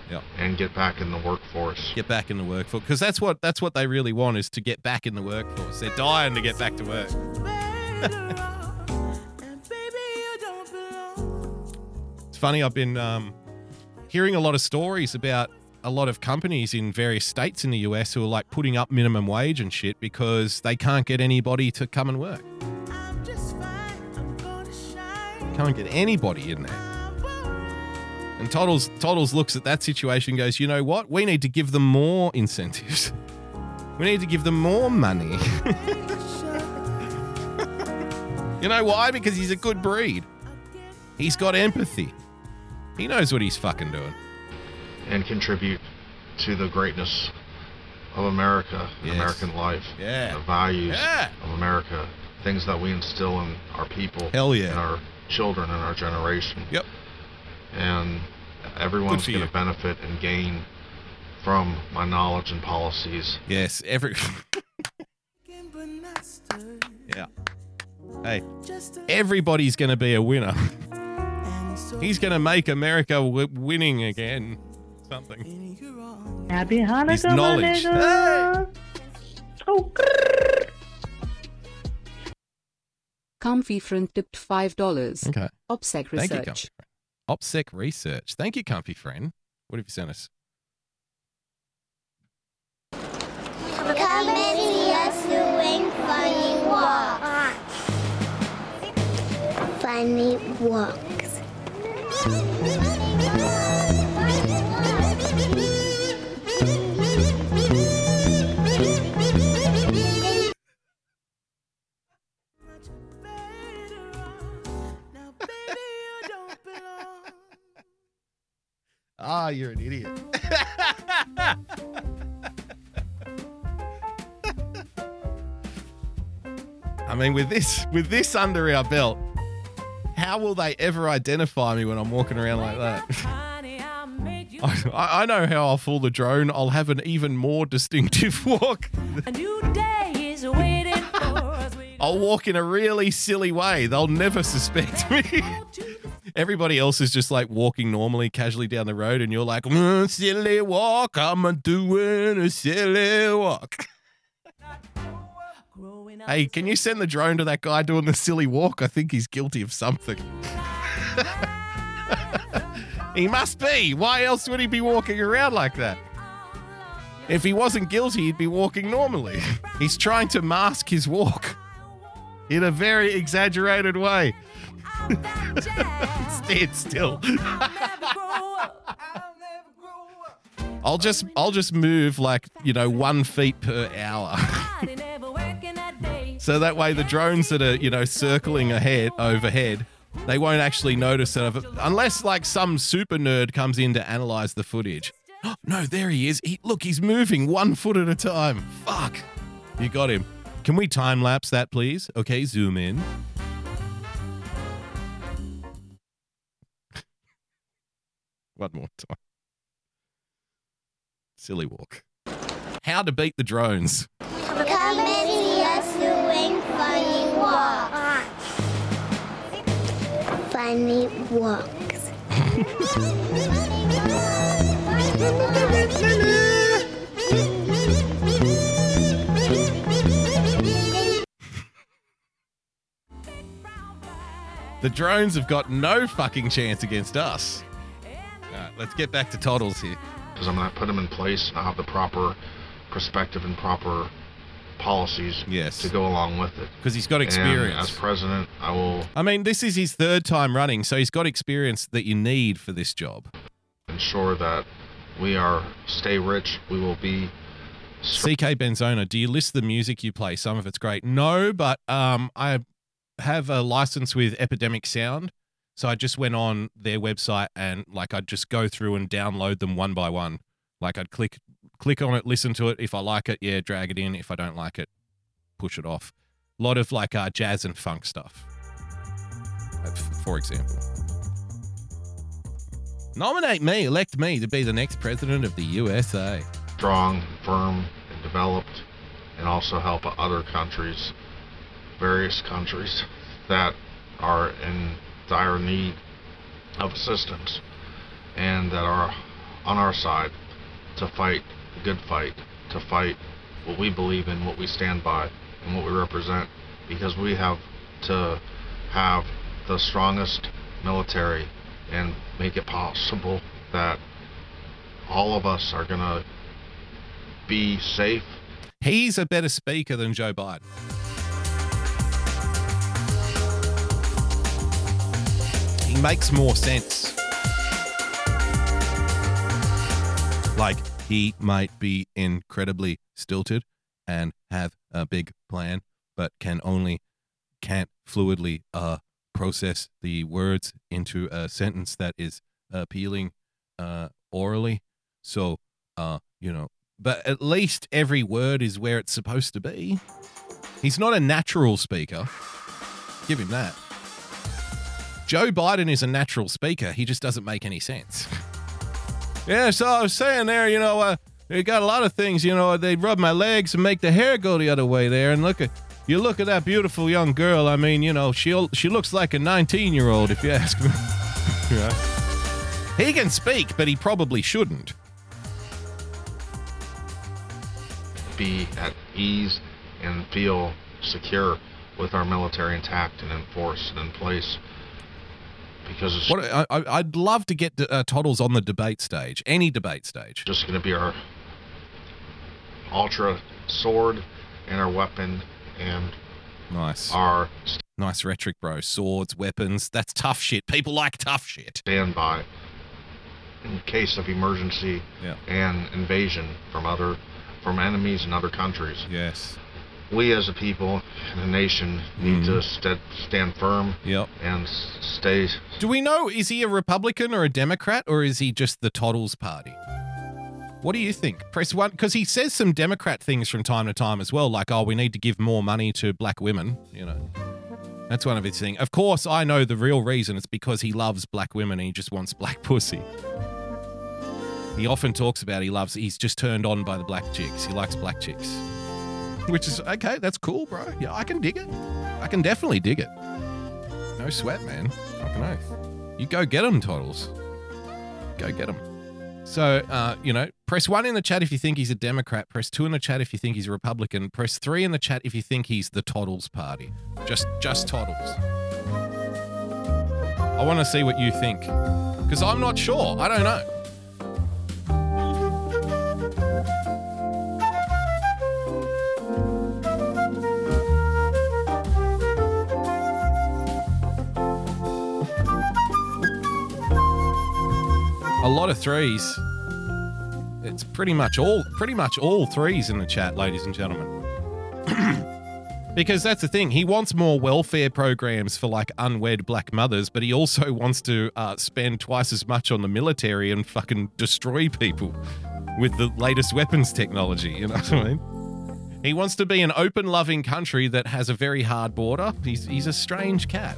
Yep. and get back in the workforce. Get back in the workforce because that's what that's what they really want is to get back in the workforce. They're dying to get back to work. *laughs* It's funny. I've been um, hearing a lot of stories about a lot of companies in various states in the US who are like putting up minimum wage and shit because they can't get anybody to come and work. Can't get anybody in there. And Toddles, Toddles looks at that situation and goes, you know what? We need to give them more incentives. *laughs* We need to give them more money. *laughs* you know why? Because he's a good breed. He's got empathy. He knows what he's fucking doing. And contribute to the greatness of America, and Yes. American life, Yeah. the values Yeah. of America, things that we instill in our people, Hell yeah. and our children in our generation. Yep. And everyone's for going to benefit and gain from my knowledge and policies. Yes, every *laughs* yeah. Hey, everybody's going to be a winner. He's going to make America w- winning again. Something. Happy Hanukkah, His my knowledge. nigga. Oh, Comfy friend tipped five dollars. Okay. OPSEC Thank you, research. Comfy Friend. OPSEC Research. Thank you, Comfy Friend. What have you sent us? Come and see us doing funny walks. Funny walks. Ah, you're an idiot. *laughs* I mean, with this with this under our belt, how will they ever identify me when I'm walking around like that? *laughs* I, I know how I'll fool the drone. I'll have an even more distinctive *laughs* walk. I'll walk in a really silly way. They'll never suspect me. Everybody else is just like walking normally, casually down the road, and you're like, "Mm, silly walk. I'm doing a silly walk. hey, can you send the drone to that guy doing the silly walk? I think he's guilty of something. *laughs* he must be. Why else would he be walking around like that? If he wasn't guilty, he'd be walking normally. *laughs* He's trying to mask his walk in a very exaggerated way. Stand still. *laughs* I'll just I'll just move like you know one feet per hour. *laughs* so that way the drones that are you know circling ahead overhead, they won't actually notice that I've, unless like some super nerd comes in to analyze the footage. *gasps* no, there he is. He, look, he's moving one foot at a time. Fuck. You got him. Can we time lapse that, please? Okay, zoom in. One more time. Silly walk. How to beat the drones. Come and see us doing funny walks. Funny walks. The drones have got no fucking chance against us. All right, let's get back to Toddles here. Because I'm going to put them in place and I'll have the proper perspective and proper policies yes. to go along with it. Because he's got And experience. as president, I will I mean, this is his third time running, so he's got experience that you need for this job. ensure that we are stay rich. We will be CK Benzona, do you list the music you play? Some of it's great. No, but um, I have a license with Epidemic Sound. So I just went on their website and like I'd just go through and download them one by one. Like I'd click click on it, listen to it. If I like it, yeah, drag it in. If I don't like it, push it off. A lot of like uh, jazz and funk stuff. uh, For example. Nominate me, elect me to be the next president of the USA. strong, firm, and developed, and also help other countries, various countries that are in dire need of assistance and that are on our side to fight the good fight, to fight what we believe in, what we stand by, and what we represent, because we have to have the strongest military and make it possible that all of us are going to be safe. He's a better speaker than Joe Biden. Makes more sense. Like, he might be incredibly stilted and have a big plan, but can only, can't fluidly uh, process the words into a sentence that is appealing uh, orally. So, uh, you know, but at least every word is where it's supposed to be. He's not a natural speaker. Give him that. Joe Biden is a natural speaker. He just doesn't make any sense. yeah, so I was saying there, you know, uh, they got a lot of things, you know, they rub my legs and make the hair go the other way there. And look at, You look at that beautiful young girl. I mean, you know, she she looks like a 19 year old, if you ask me. *laughs* yeah. He can speak, but he probably shouldn't. Be at ease and feel secure with our military intact and enforced and in place. Because it's What I, I, I'd love to get uh, Toddles on the debate stage, any debate stage. just going to be our ultra sword and our weapon and Nice. our Nice rhetoric, bro. Swords, weapons. That's tough shit. People like tough shit. standby in case of emergency Yeah. and invasion from other from enemies in other countries. Yes. We as a people and a nation need to hmm. st- stand firm. Yep. and s- stay Do we know, is he a Republican or a Democrat, or is he just the Toddles party? What do you think? Press one, because he says some Democrat things from time to time as well, like, oh, we need to give more money to black women, you know. That's one of his things. Of course, I know the real reason. It's because he loves black women and he just wants black *laughs* pussy. He often talks about he loves, he's just turned on by the black chicks. He likes black chicks. Which is, okay, that's cool, bro. Yeah, I can dig it. I can definitely dig it. No sweat, man. Fucking oath. You go get them, Toddles. Go get them. So, uh, you know, press one in the chat if you think he's a Democrat. Press two in the chat if you think he's a Republican. Press three in the chat if you think he's the Toddles party. Just, just Toddles. I want to see what you think because I'm not sure. I don't know. A lot of threes. It's pretty much all pretty much all threes in the chat, ladies and gentlemen. *clears throat* because that's the thing. He wants more welfare programs for like unwed black mothers, but he also *laughs* wants to uh, spend twice as much on the military and fucking destroy people with the latest weapons technology. You know what I mean? He wants to be an open, loving country that has a very hard border. He's he's a strange cat.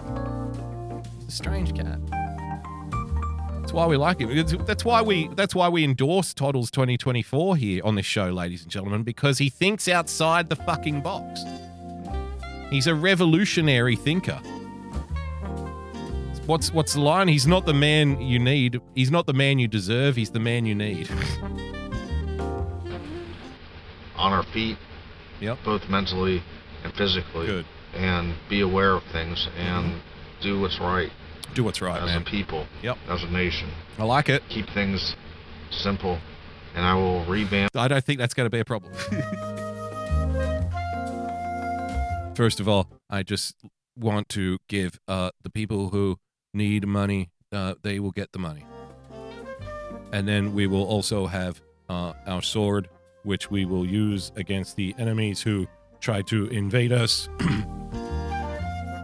He's a strange cat. That's why we like him. It's- That's why we that's why we endorse Toddles 2024 here on this show, ladies and gentlemen, because he thinks outside the fucking box. He's a revolutionary thinker. What's what's the line? He's not the man you need. He's not the man you deserve. He's the man you need. *laughs* on our feet, yep. both mentally and physically, Good. and be aware of things and do what's right. Do what's right, as man. a people, Yep. as a nation. I like it. Keep things simple, and I will revamp. I don't think that's going to be a problem. First of all, I just want to give uh, the people who need money, uh, they will get the money. And then we will also have uh, our sword, which we will use against the enemies who try to invade us. *clears throat*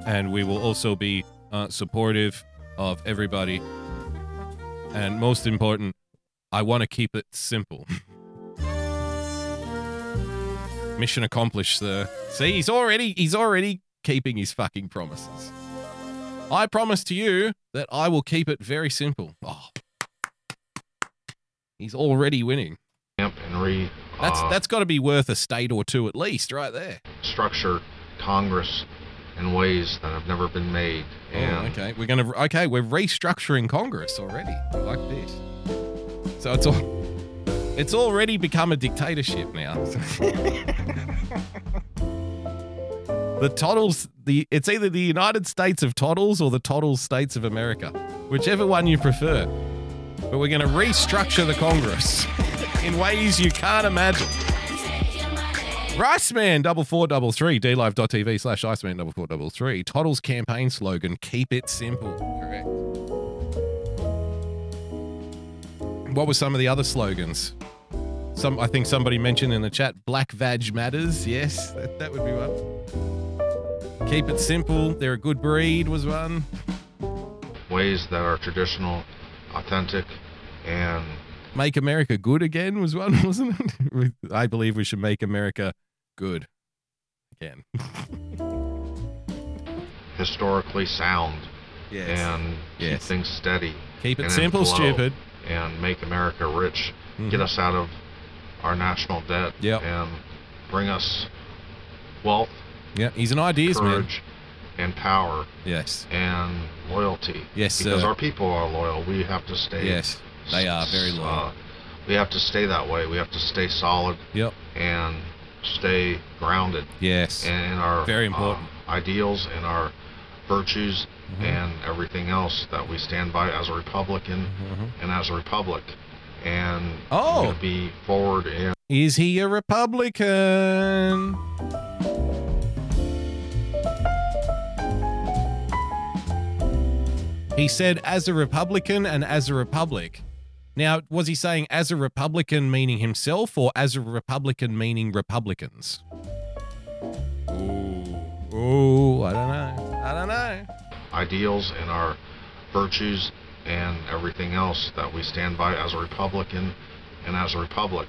and we will also be uh, supportive of everybody. And most important, I want to keep it simple. *laughs* Mission accomplished, sir. See, he's already he's already keeping his fucking promises. I promise to you that I will keep it very simple. Oh. He's already winning. and re That's uh, that's got to be worth a state or two at least, right there. structure Congress in ways that have never been made. Oh, okay. We're gonna okay. We're restructuring Congress already. I like this. So it's all it's already become a dictatorship now. *laughs* the Toddles, the it's either the United States of Toddles or the Toddles States of America, whichever one you prefer. But we're gonna restructure the Congress in ways you can't imagine. Riceman double four double three dlive.tv slash Iceman double four double three. Toddles campaign slogan: Keep it simple. Correct. What were some of the other slogans? Some I think somebody mentioned in the chat. Black vag matters. Yes, that, that would be one. Keep it simple. They're a good breed was one. ways that are traditional, authentic, and Make America good again was one, *laughs* wasn't it? *laughs* I believe we should make America good again. *laughs* historically sound. Yes. And keep things steady. Keep it simple, flow, stupid. And make America rich. Get Mhm. us out of our national debt. Yep. And bring us wealth Yeah, he's an ideas man. and power Yes. and loyalty. Yes, because sir. our people are loyal. We have to stay. Yes, they are very loyal. Uh, we have to stay that way. We have to stay solid. Yep. And stay grounded. Yes. In our Very uh, important. ideals and our virtues Mm-hmm. and everything else that we stand by as a Republican and as a republic. And Mm-hmm. Oh. Be forward in Is he a Republican? He said, as a Republican and as a Republic. Now, was he saying as a Republican meaning himself or as a Republican meaning Republicans? Ooh, Ooh I don't know. I don't know. ideals and our virtues and everything else that we stand by as a Republican and as a republic.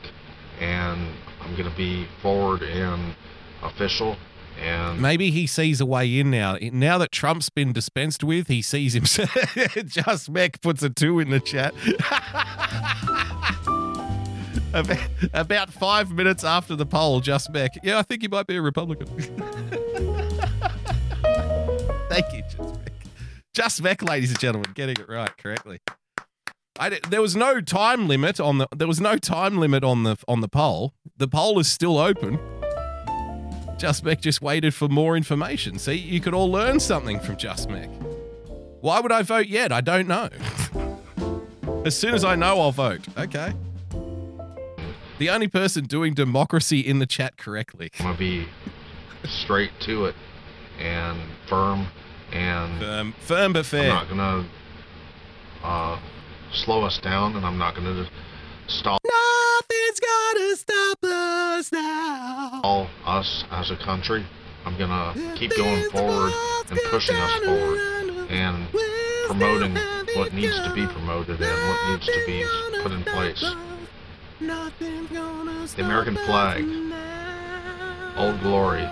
And I'm going to be forward and official and Maybe he sees a way in now. Now that Trump's been dispensed with, he sees himself. *laughs* Just Mech puts a two in the chat. *laughs* about, five minutes after the poll, Just Mech. Yeah, I think he might be a Republican. *laughs* Thank you, Just Mech. Just Mech, ladies and gentlemen, getting it right correctly. I there was no time limit on the there was no time limit on the on the poll. The poll is still open. Just Mech just waited for more information. See, you could all learn something from Just Mech. Why would I vote yet? I don't know. *laughs* as soon as I know, I'll vote. Okay. The only person doing democracy in the chat correctly. I'm to be straight to it and firm and firm, firm but fair. I'm not going to uh, slow us down and I'm not going to stop. Nothing's gonna stop us now. all us as a country. I'm gonna keep going forward and pushing us forward and promoting what needs to be promoted and what needs to be put in place. The American flag, Old Glory,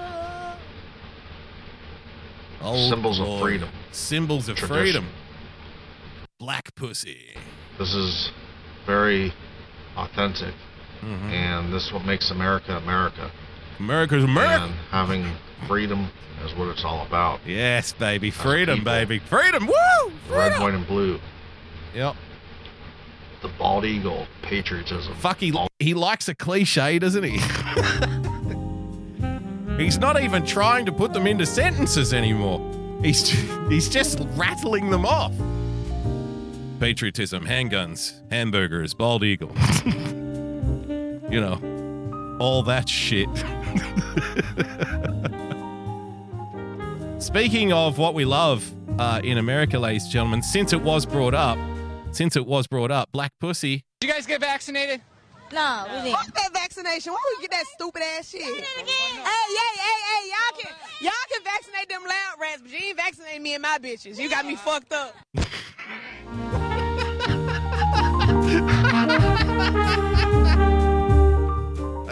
Old symbols of freedom. Symbols of Tradition. freedom. Black pussy. This is very authentic, Mm-hmm. and this is what makes America America. America's America. And having freedom is what it's all about. Yes, baby. Freedom, baby. Freedom. Woo! The red, white, and blue. Yep. The bald eagle, patriotism. Fuck, he, he likes a cliche, doesn't he? *laughs* he's not even trying to put them into sentences anymore. He's he's just rattling them off. Patriotism, handguns, hamburgers, bald eagle. *laughs* you know, all that shit. Speaking of what we love uh, in America, ladies and gentlemen, since it was brought up, since it was brought up, black pussy Did you guys get vaccinated? No, we didn't. Fuck that vaccination. Why would we get that stupid ass shit? Hey, hey, hey, hey, y'all can y'all can vaccinate them loud rats, but you ain't vaccinating me and my bitches. You got me fucked up. *laughs*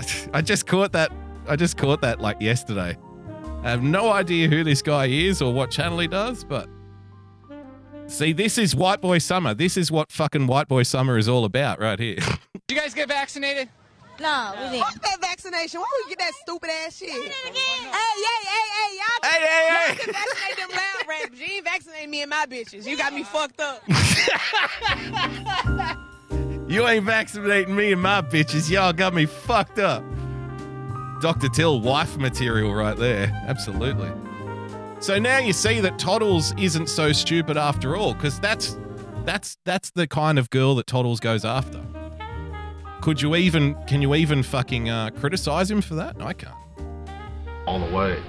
*laughs* I just caught that. I just caught that like yesterday. I have no idea who this guy is or what channel he does, but see, this is White Boy Summer. This is what fucking White Boy Summer is all about, right here. Did *laughs* you guys get vaccinated? No, we didn't. Fuck that vaccination. Why would we get that stupid ass shit? Hey, hey, hey, hey, y'all can, Hey, hey, y'all hey. can vaccinate them loud rats, but you ain't vaccinating me and my bitches. You got me fucked up. *laughs* you ain't vaccinating me and my bitches. Y'all got me fucked up. Dr. Till wife material right there. Absolutely. So now you see that Toddles isn't so stupid after all, because that's that's that's the kind of girl that Toddles goes after. Could you even can you even fucking uh, criticize him for that? No, I can't. all the way.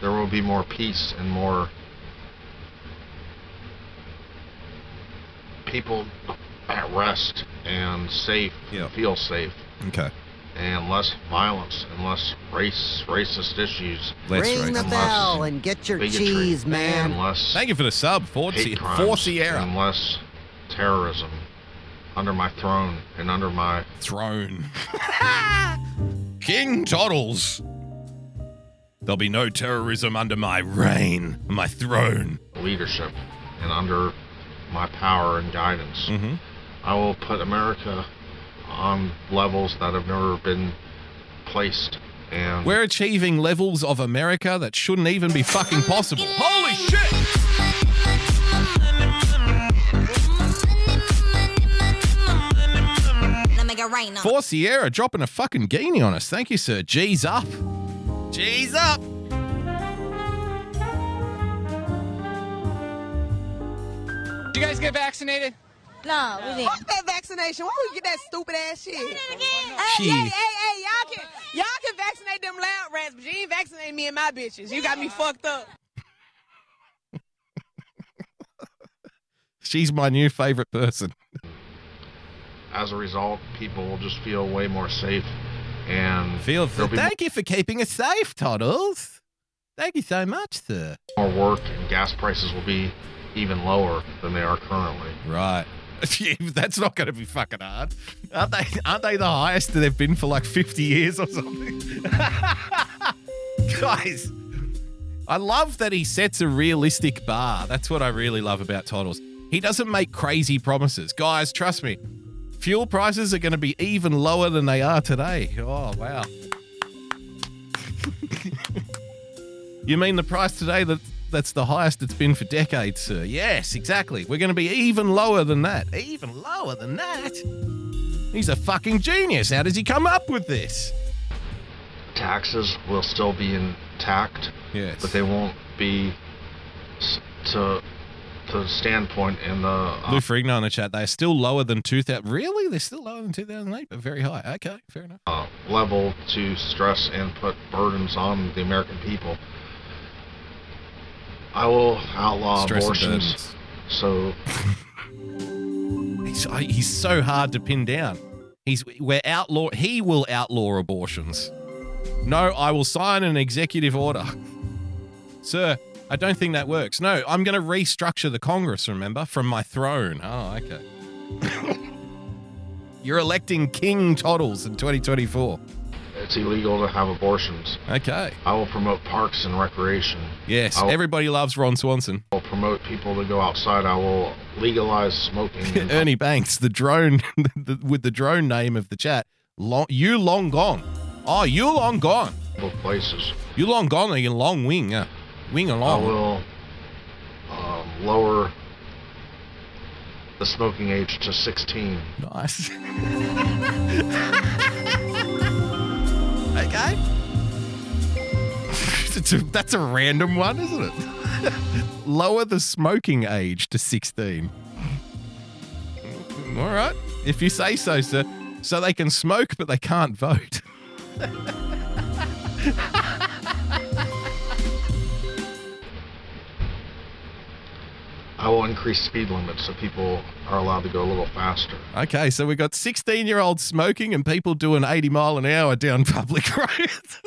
There will be more peace and more people at rest and safe, and feel safe, Okay. and less violence and less race racist issues. Less Ring the and bell and get your bigotry, cheese, man. And less Thank you for the sub, Ford, hate Sie- crimes Four Sierra. and less terrorism under my throne and under my throne. *laughs* King Toddles. There'll be no terrorism under my reign, my throne. leadership and under my power and guidance. Mm-hmm. I will put America on levels that have never been placed And We're achieving levels of America that shouldn't even be fucking possible. Holy shit! Four Sierra dropping a fucking guinea on us. Thank you, sir. G's up. G's up. You guys get vaccinated? No, we didn't. Fuck that vaccination. Why would you get that stupid ass shit? Hey, uh, uh, Shit. hey, hey, hey, y'all can y'all can vaccinate them loud rats, but you ain't vaccinating me and my bitches. You got me fucked up. *laughs* She's my new favorite person. as a result, people will just feel way more safe and Feel there'll be Thank you for keeping us safe, Toddles. Thank you so much, sir. more work and gas prices will be even lower than they are currently. Right. *laughs* That's not going to be fucking hard. Aren't they? Aren't they the highest that they've been for like fifty years or something? *laughs* Guys, I love that he sets a realistic bar. That's what I really love about Toddles. He doesn't make crazy promises. Guys, trust me. Fuel prices are going to be even lower than they are today. Oh wow. *laughs* you mean the price today that that's the highest it's been for decades, sir? Yes, exactly. We're going to be even lower than that. Even lower than that. He's a fucking genius. How does he come up with this? Taxes will still be intact, yes. but they won't be to to the standpoint in the uh, Lou Ferrigno in the chat. They're still lower than 2000. Really? They're still lower than 2008, but very high. Okay, fair enough. uh, level to stress and put burdens on the American people. I will outlaw Stress abortions. So *laughs* He's, he's so hard to pin down. He's we're outlaw. He will outlaw abortions. No, I will sign an executive order, *laughs* sir. I don't think that works. No, I'm going to restructure the Congress. Remember, from my throne. Oh, okay. *coughs* You're electing King Toddles in 2024. It's illegal to have abortions. Okay. I will promote parks and recreation. Yes, will, everybody loves Ron Swanson. I will promote people to go outside. I will legalize smoking. *laughs* Ernie Banks, the drone *laughs* with the drone name of the chat. Long, you long gone. Oh, you long gone. public places. You long gone or you long wing? Uh, wing along. I will um, lower the smoking age to 16. Nice. *laughs* okay. *laughs* A, that's a random one, isn't it? *laughs* Lower the smoking age to 16. Mm, all right. If you say so, sir. So they can smoke, but they can't vote. *laughs* I will increase speed limits so people are allowed to go a little faster. Okay, so we got 16 year olds smoking and people doing 80 mile an hour down public *laughs* roads.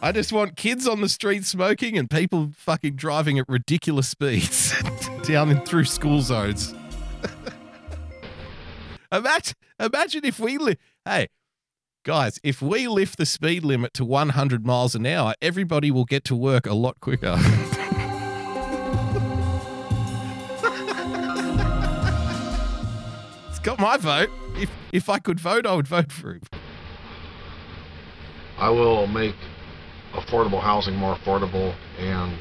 I just want kids on the street smoking and people fucking driving at ridiculous speeds *laughs* down and through school zones. *laughs* imagine, imagine if we li- hey, guys, if we lift the speed limit to 100 miles an hour, everybody will get to work a lot quicker. *laughs* it's got my vote. If if I could vote, I would vote for him. I will make affordable housing more affordable and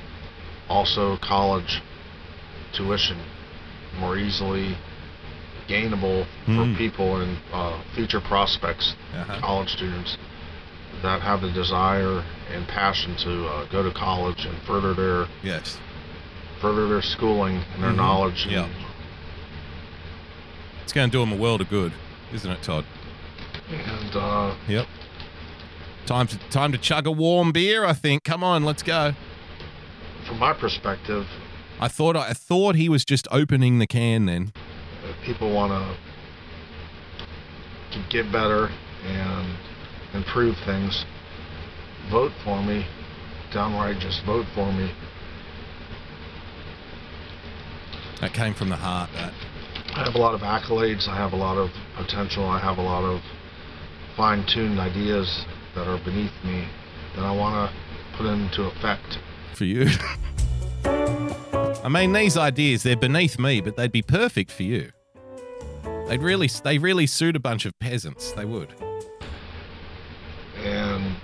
also college tuition more easily gainable Hmm. for people and uh, future prospects, Uh-huh. college students that have the desire and passion to uh, go to college and further their yes further their schooling and their Mhm. knowledge. Yeah. It's going to do them a world of good, isn't it, Todd? and uh, Yep. Time to time to chug a warm beer. I think. Come on, let's go. from my perspective, I thought I thought he was just opening the can then. People want to get better and improve things, vote for me. Downright just vote for me. That came from the heart. That. I have a lot of accolades. I have a lot of potential. I have a lot of fine tuned ideas that are beneath me that I want to put into effect. for you. *laughs* I mean, these ideas, they're beneath me, but they'd be perfect for you. They'd really, they really suit a bunch of peasants. They would. And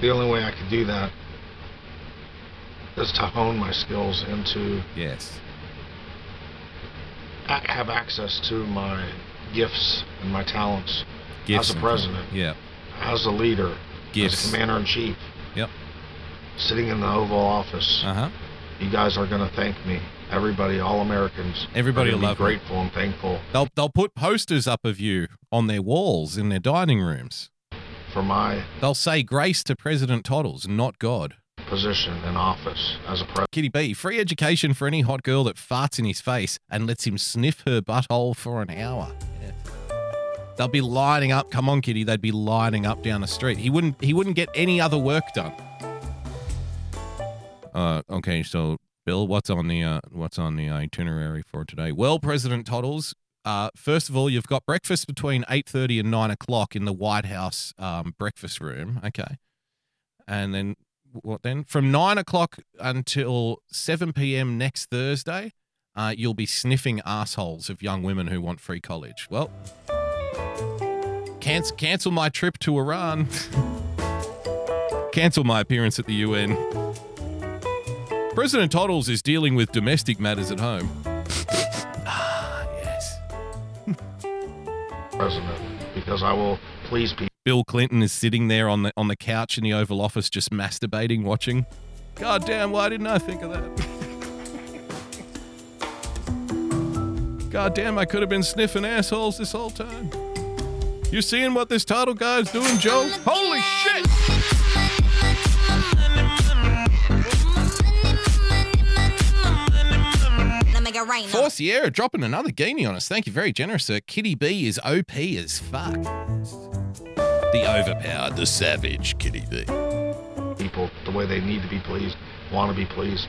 the only way I could do that is to hone my skills into Yes. have access to my gifts and my talents Gifts as a president, Yeah. as a leader, Gifts. as a commander in chief. Yep. Sitting in the Oval Office. Uh huh. You guys are going to thank me. Everybody, all Americans. Everybody will love be me. grateful and thankful They'll they'll put posters up of you on their walls in their dining rooms. for my They'll say grace to President Toddles, not God. position in office as a president. Kitty B, free education for any hot girl that farts in his face and lets him sniff her butthole for an hour. They'll be lining up. Come on, Kitty. They'd be lining up down the street. He wouldn't. He wouldn't get any other work done. Uh, okay, so Bill, what's on the uh, what's on the itinerary for today? Well, President Toddles, uh, first of all, you've got breakfast between eight thirty and nine o'clock in the White House um, breakfast room. Okay, and then what then? From nine o'clock until seven p.m. next Thursday, uh, you'll be sniffing assholes of young women who want free college. Well, cancel cancel my trip to Iran. *laughs* cancel my appearance at the UN. President Toddles is dealing with domestic matters at home. *laughs* ah, yes. *laughs* president because I will please people. Bill Clinton is sitting there on the on the couch in the Oval Office, just masturbating, watching. God damn! Why didn't I think of that? *laughs* God damn! I could have been sniffing assholes this whole time. You seeing what this title guy's doing, Joe? Holy shit! Four Sierra dropping another guinea on us. Thank you, very generous, sir. Kitty B is OP as fuck. The overpowered, the savage Kitty B. people the way they need to be pleased, want to be pleased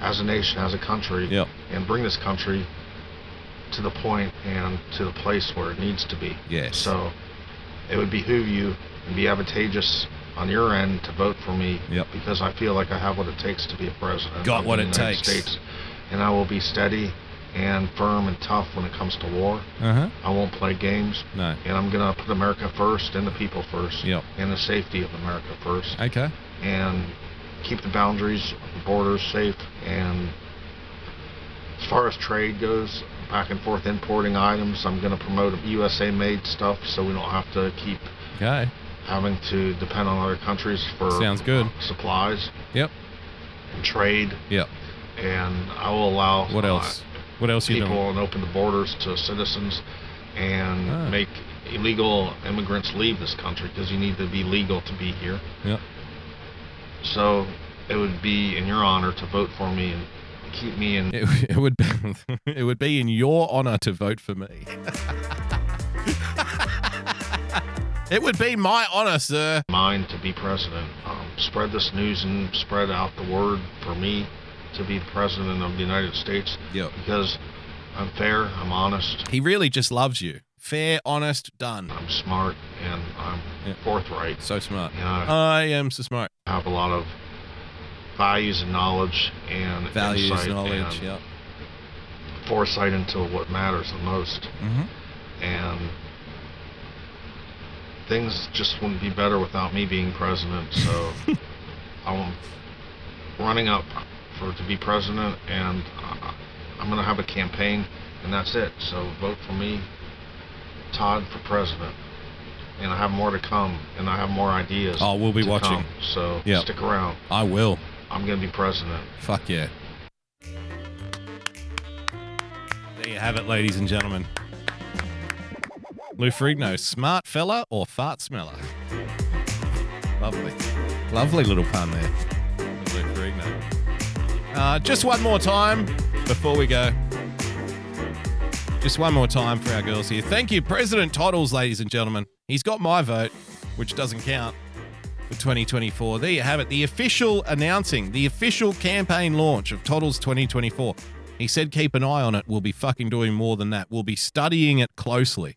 as a nation, as a country, Yep. and bring this country to the point and to the place where it needs to be. Yes. So it would behoove you and be advantageous on your end to vote for me Yep. because I feel like I have what it takes to be a president. Got what the it United takes. States. And I will be steady and firm and tough when it comes to war. Uh huh. I won't play games. No. And I'm going to put America first and the people first. Yep. And the safety of America first Okay. and keep the boundaries the borders safe. And as far as trade goes, back and forth importing items, I'm going to promote USA made stuff so we don't have to keep Okay. having to depend on other countries for Sounds good. supplies Yep. and trade. Yep. And I will allow What else? What else you people and open the borders to citizens and Ah. make illegal immigrants leave this country because you need to be legal to be here. Yep. So it would be in your honor to vote for me and keep me in *laughs* It, it would be, *laughs* it would be in your honor to vote for me. *laughs* it would be my honor, sir. Mine to be president. Um, spread this news and spread out the word for me to be president of the United States. Yep. Because I'm fair, I'm honest, He really just loves you. Fair, honest, done. I'm smart, and I'm Yeah. forthright. So smart. And I I am so smart. I have a lot of values and knowledge and Values, insight knowledge, and yep. foresight into what matters the most. Mhm. And things just wouldn't be better without me being president. So *laughs* I'm running up for to be president, and uh, I'm going to have a campaign, and that's it. So vote for me, Todd, for president. And I have more to come, and I have more ideas. Oh, we'll be watching. come. So Yep. stick around. I will. I'm going to be president. Fuck yeah. There you have it, ladies and gentlemen. Lou Ferrigno, smart fella or fart smeller? Lovely. Lovely little pun there. Lou Ferrigno. Uh, just one more time before we go. Just one more time for our girls here. Thank you, President Toddles, ladies and gentlemen. He's got my vote, which doesn't count for 2024. There you have it. The official announcing, the official campaign launch of Toddles 2024. He said keep an eye on it. We'll be fucking doing more than that. We'll be studying it closely.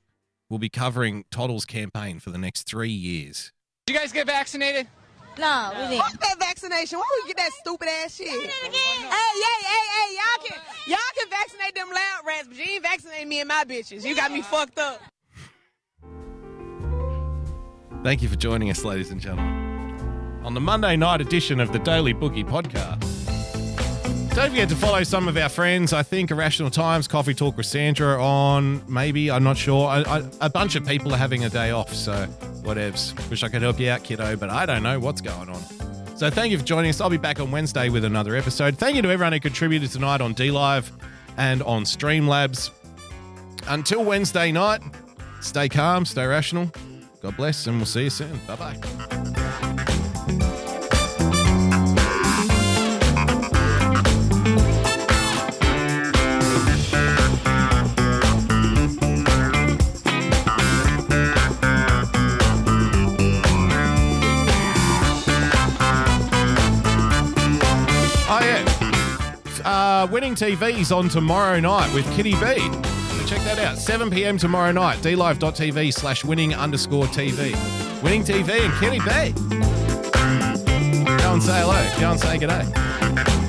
We'll be covering Toddles' campaign for the next three years. Did you guys get vaccinated? No, we didn't. Fuck that vaccination. Why would we get that stupid ass shit? Hey, hey, hey, hey, y'all can y'all can vaccinate them loud rats, but you ain't vaccinating me and my bitches. You got me fucked up. Thank you for joining us, ladies and gentlemen, on the Monday night edition of the Daily Boogie Podcast. Don't forget to follow some of our friends. I think Irrational Times, Coffee Talk with Sandra on, maybe, I'm not sure. I, I, a bunch of people are having a day off, so whatevs. Wish I could help you out, kiddo, but I don't know what's going on. So thank you for joining us. I'll be back on Wednesday with another episode. Thank you to everyone who contributed tonight on D Live and on Streamlabs. Until Wednesday night, stay calm, stay rational. God bless, and we'll see you soon. Bye bye. Uh, Winning TV's on tomorrow night with Kitty B. So check that out. 7 p.m. tomorrow night. dlive.tv slash winning underscore TV. Winning TV and Kitty B. Go and say hello. Go and say good day.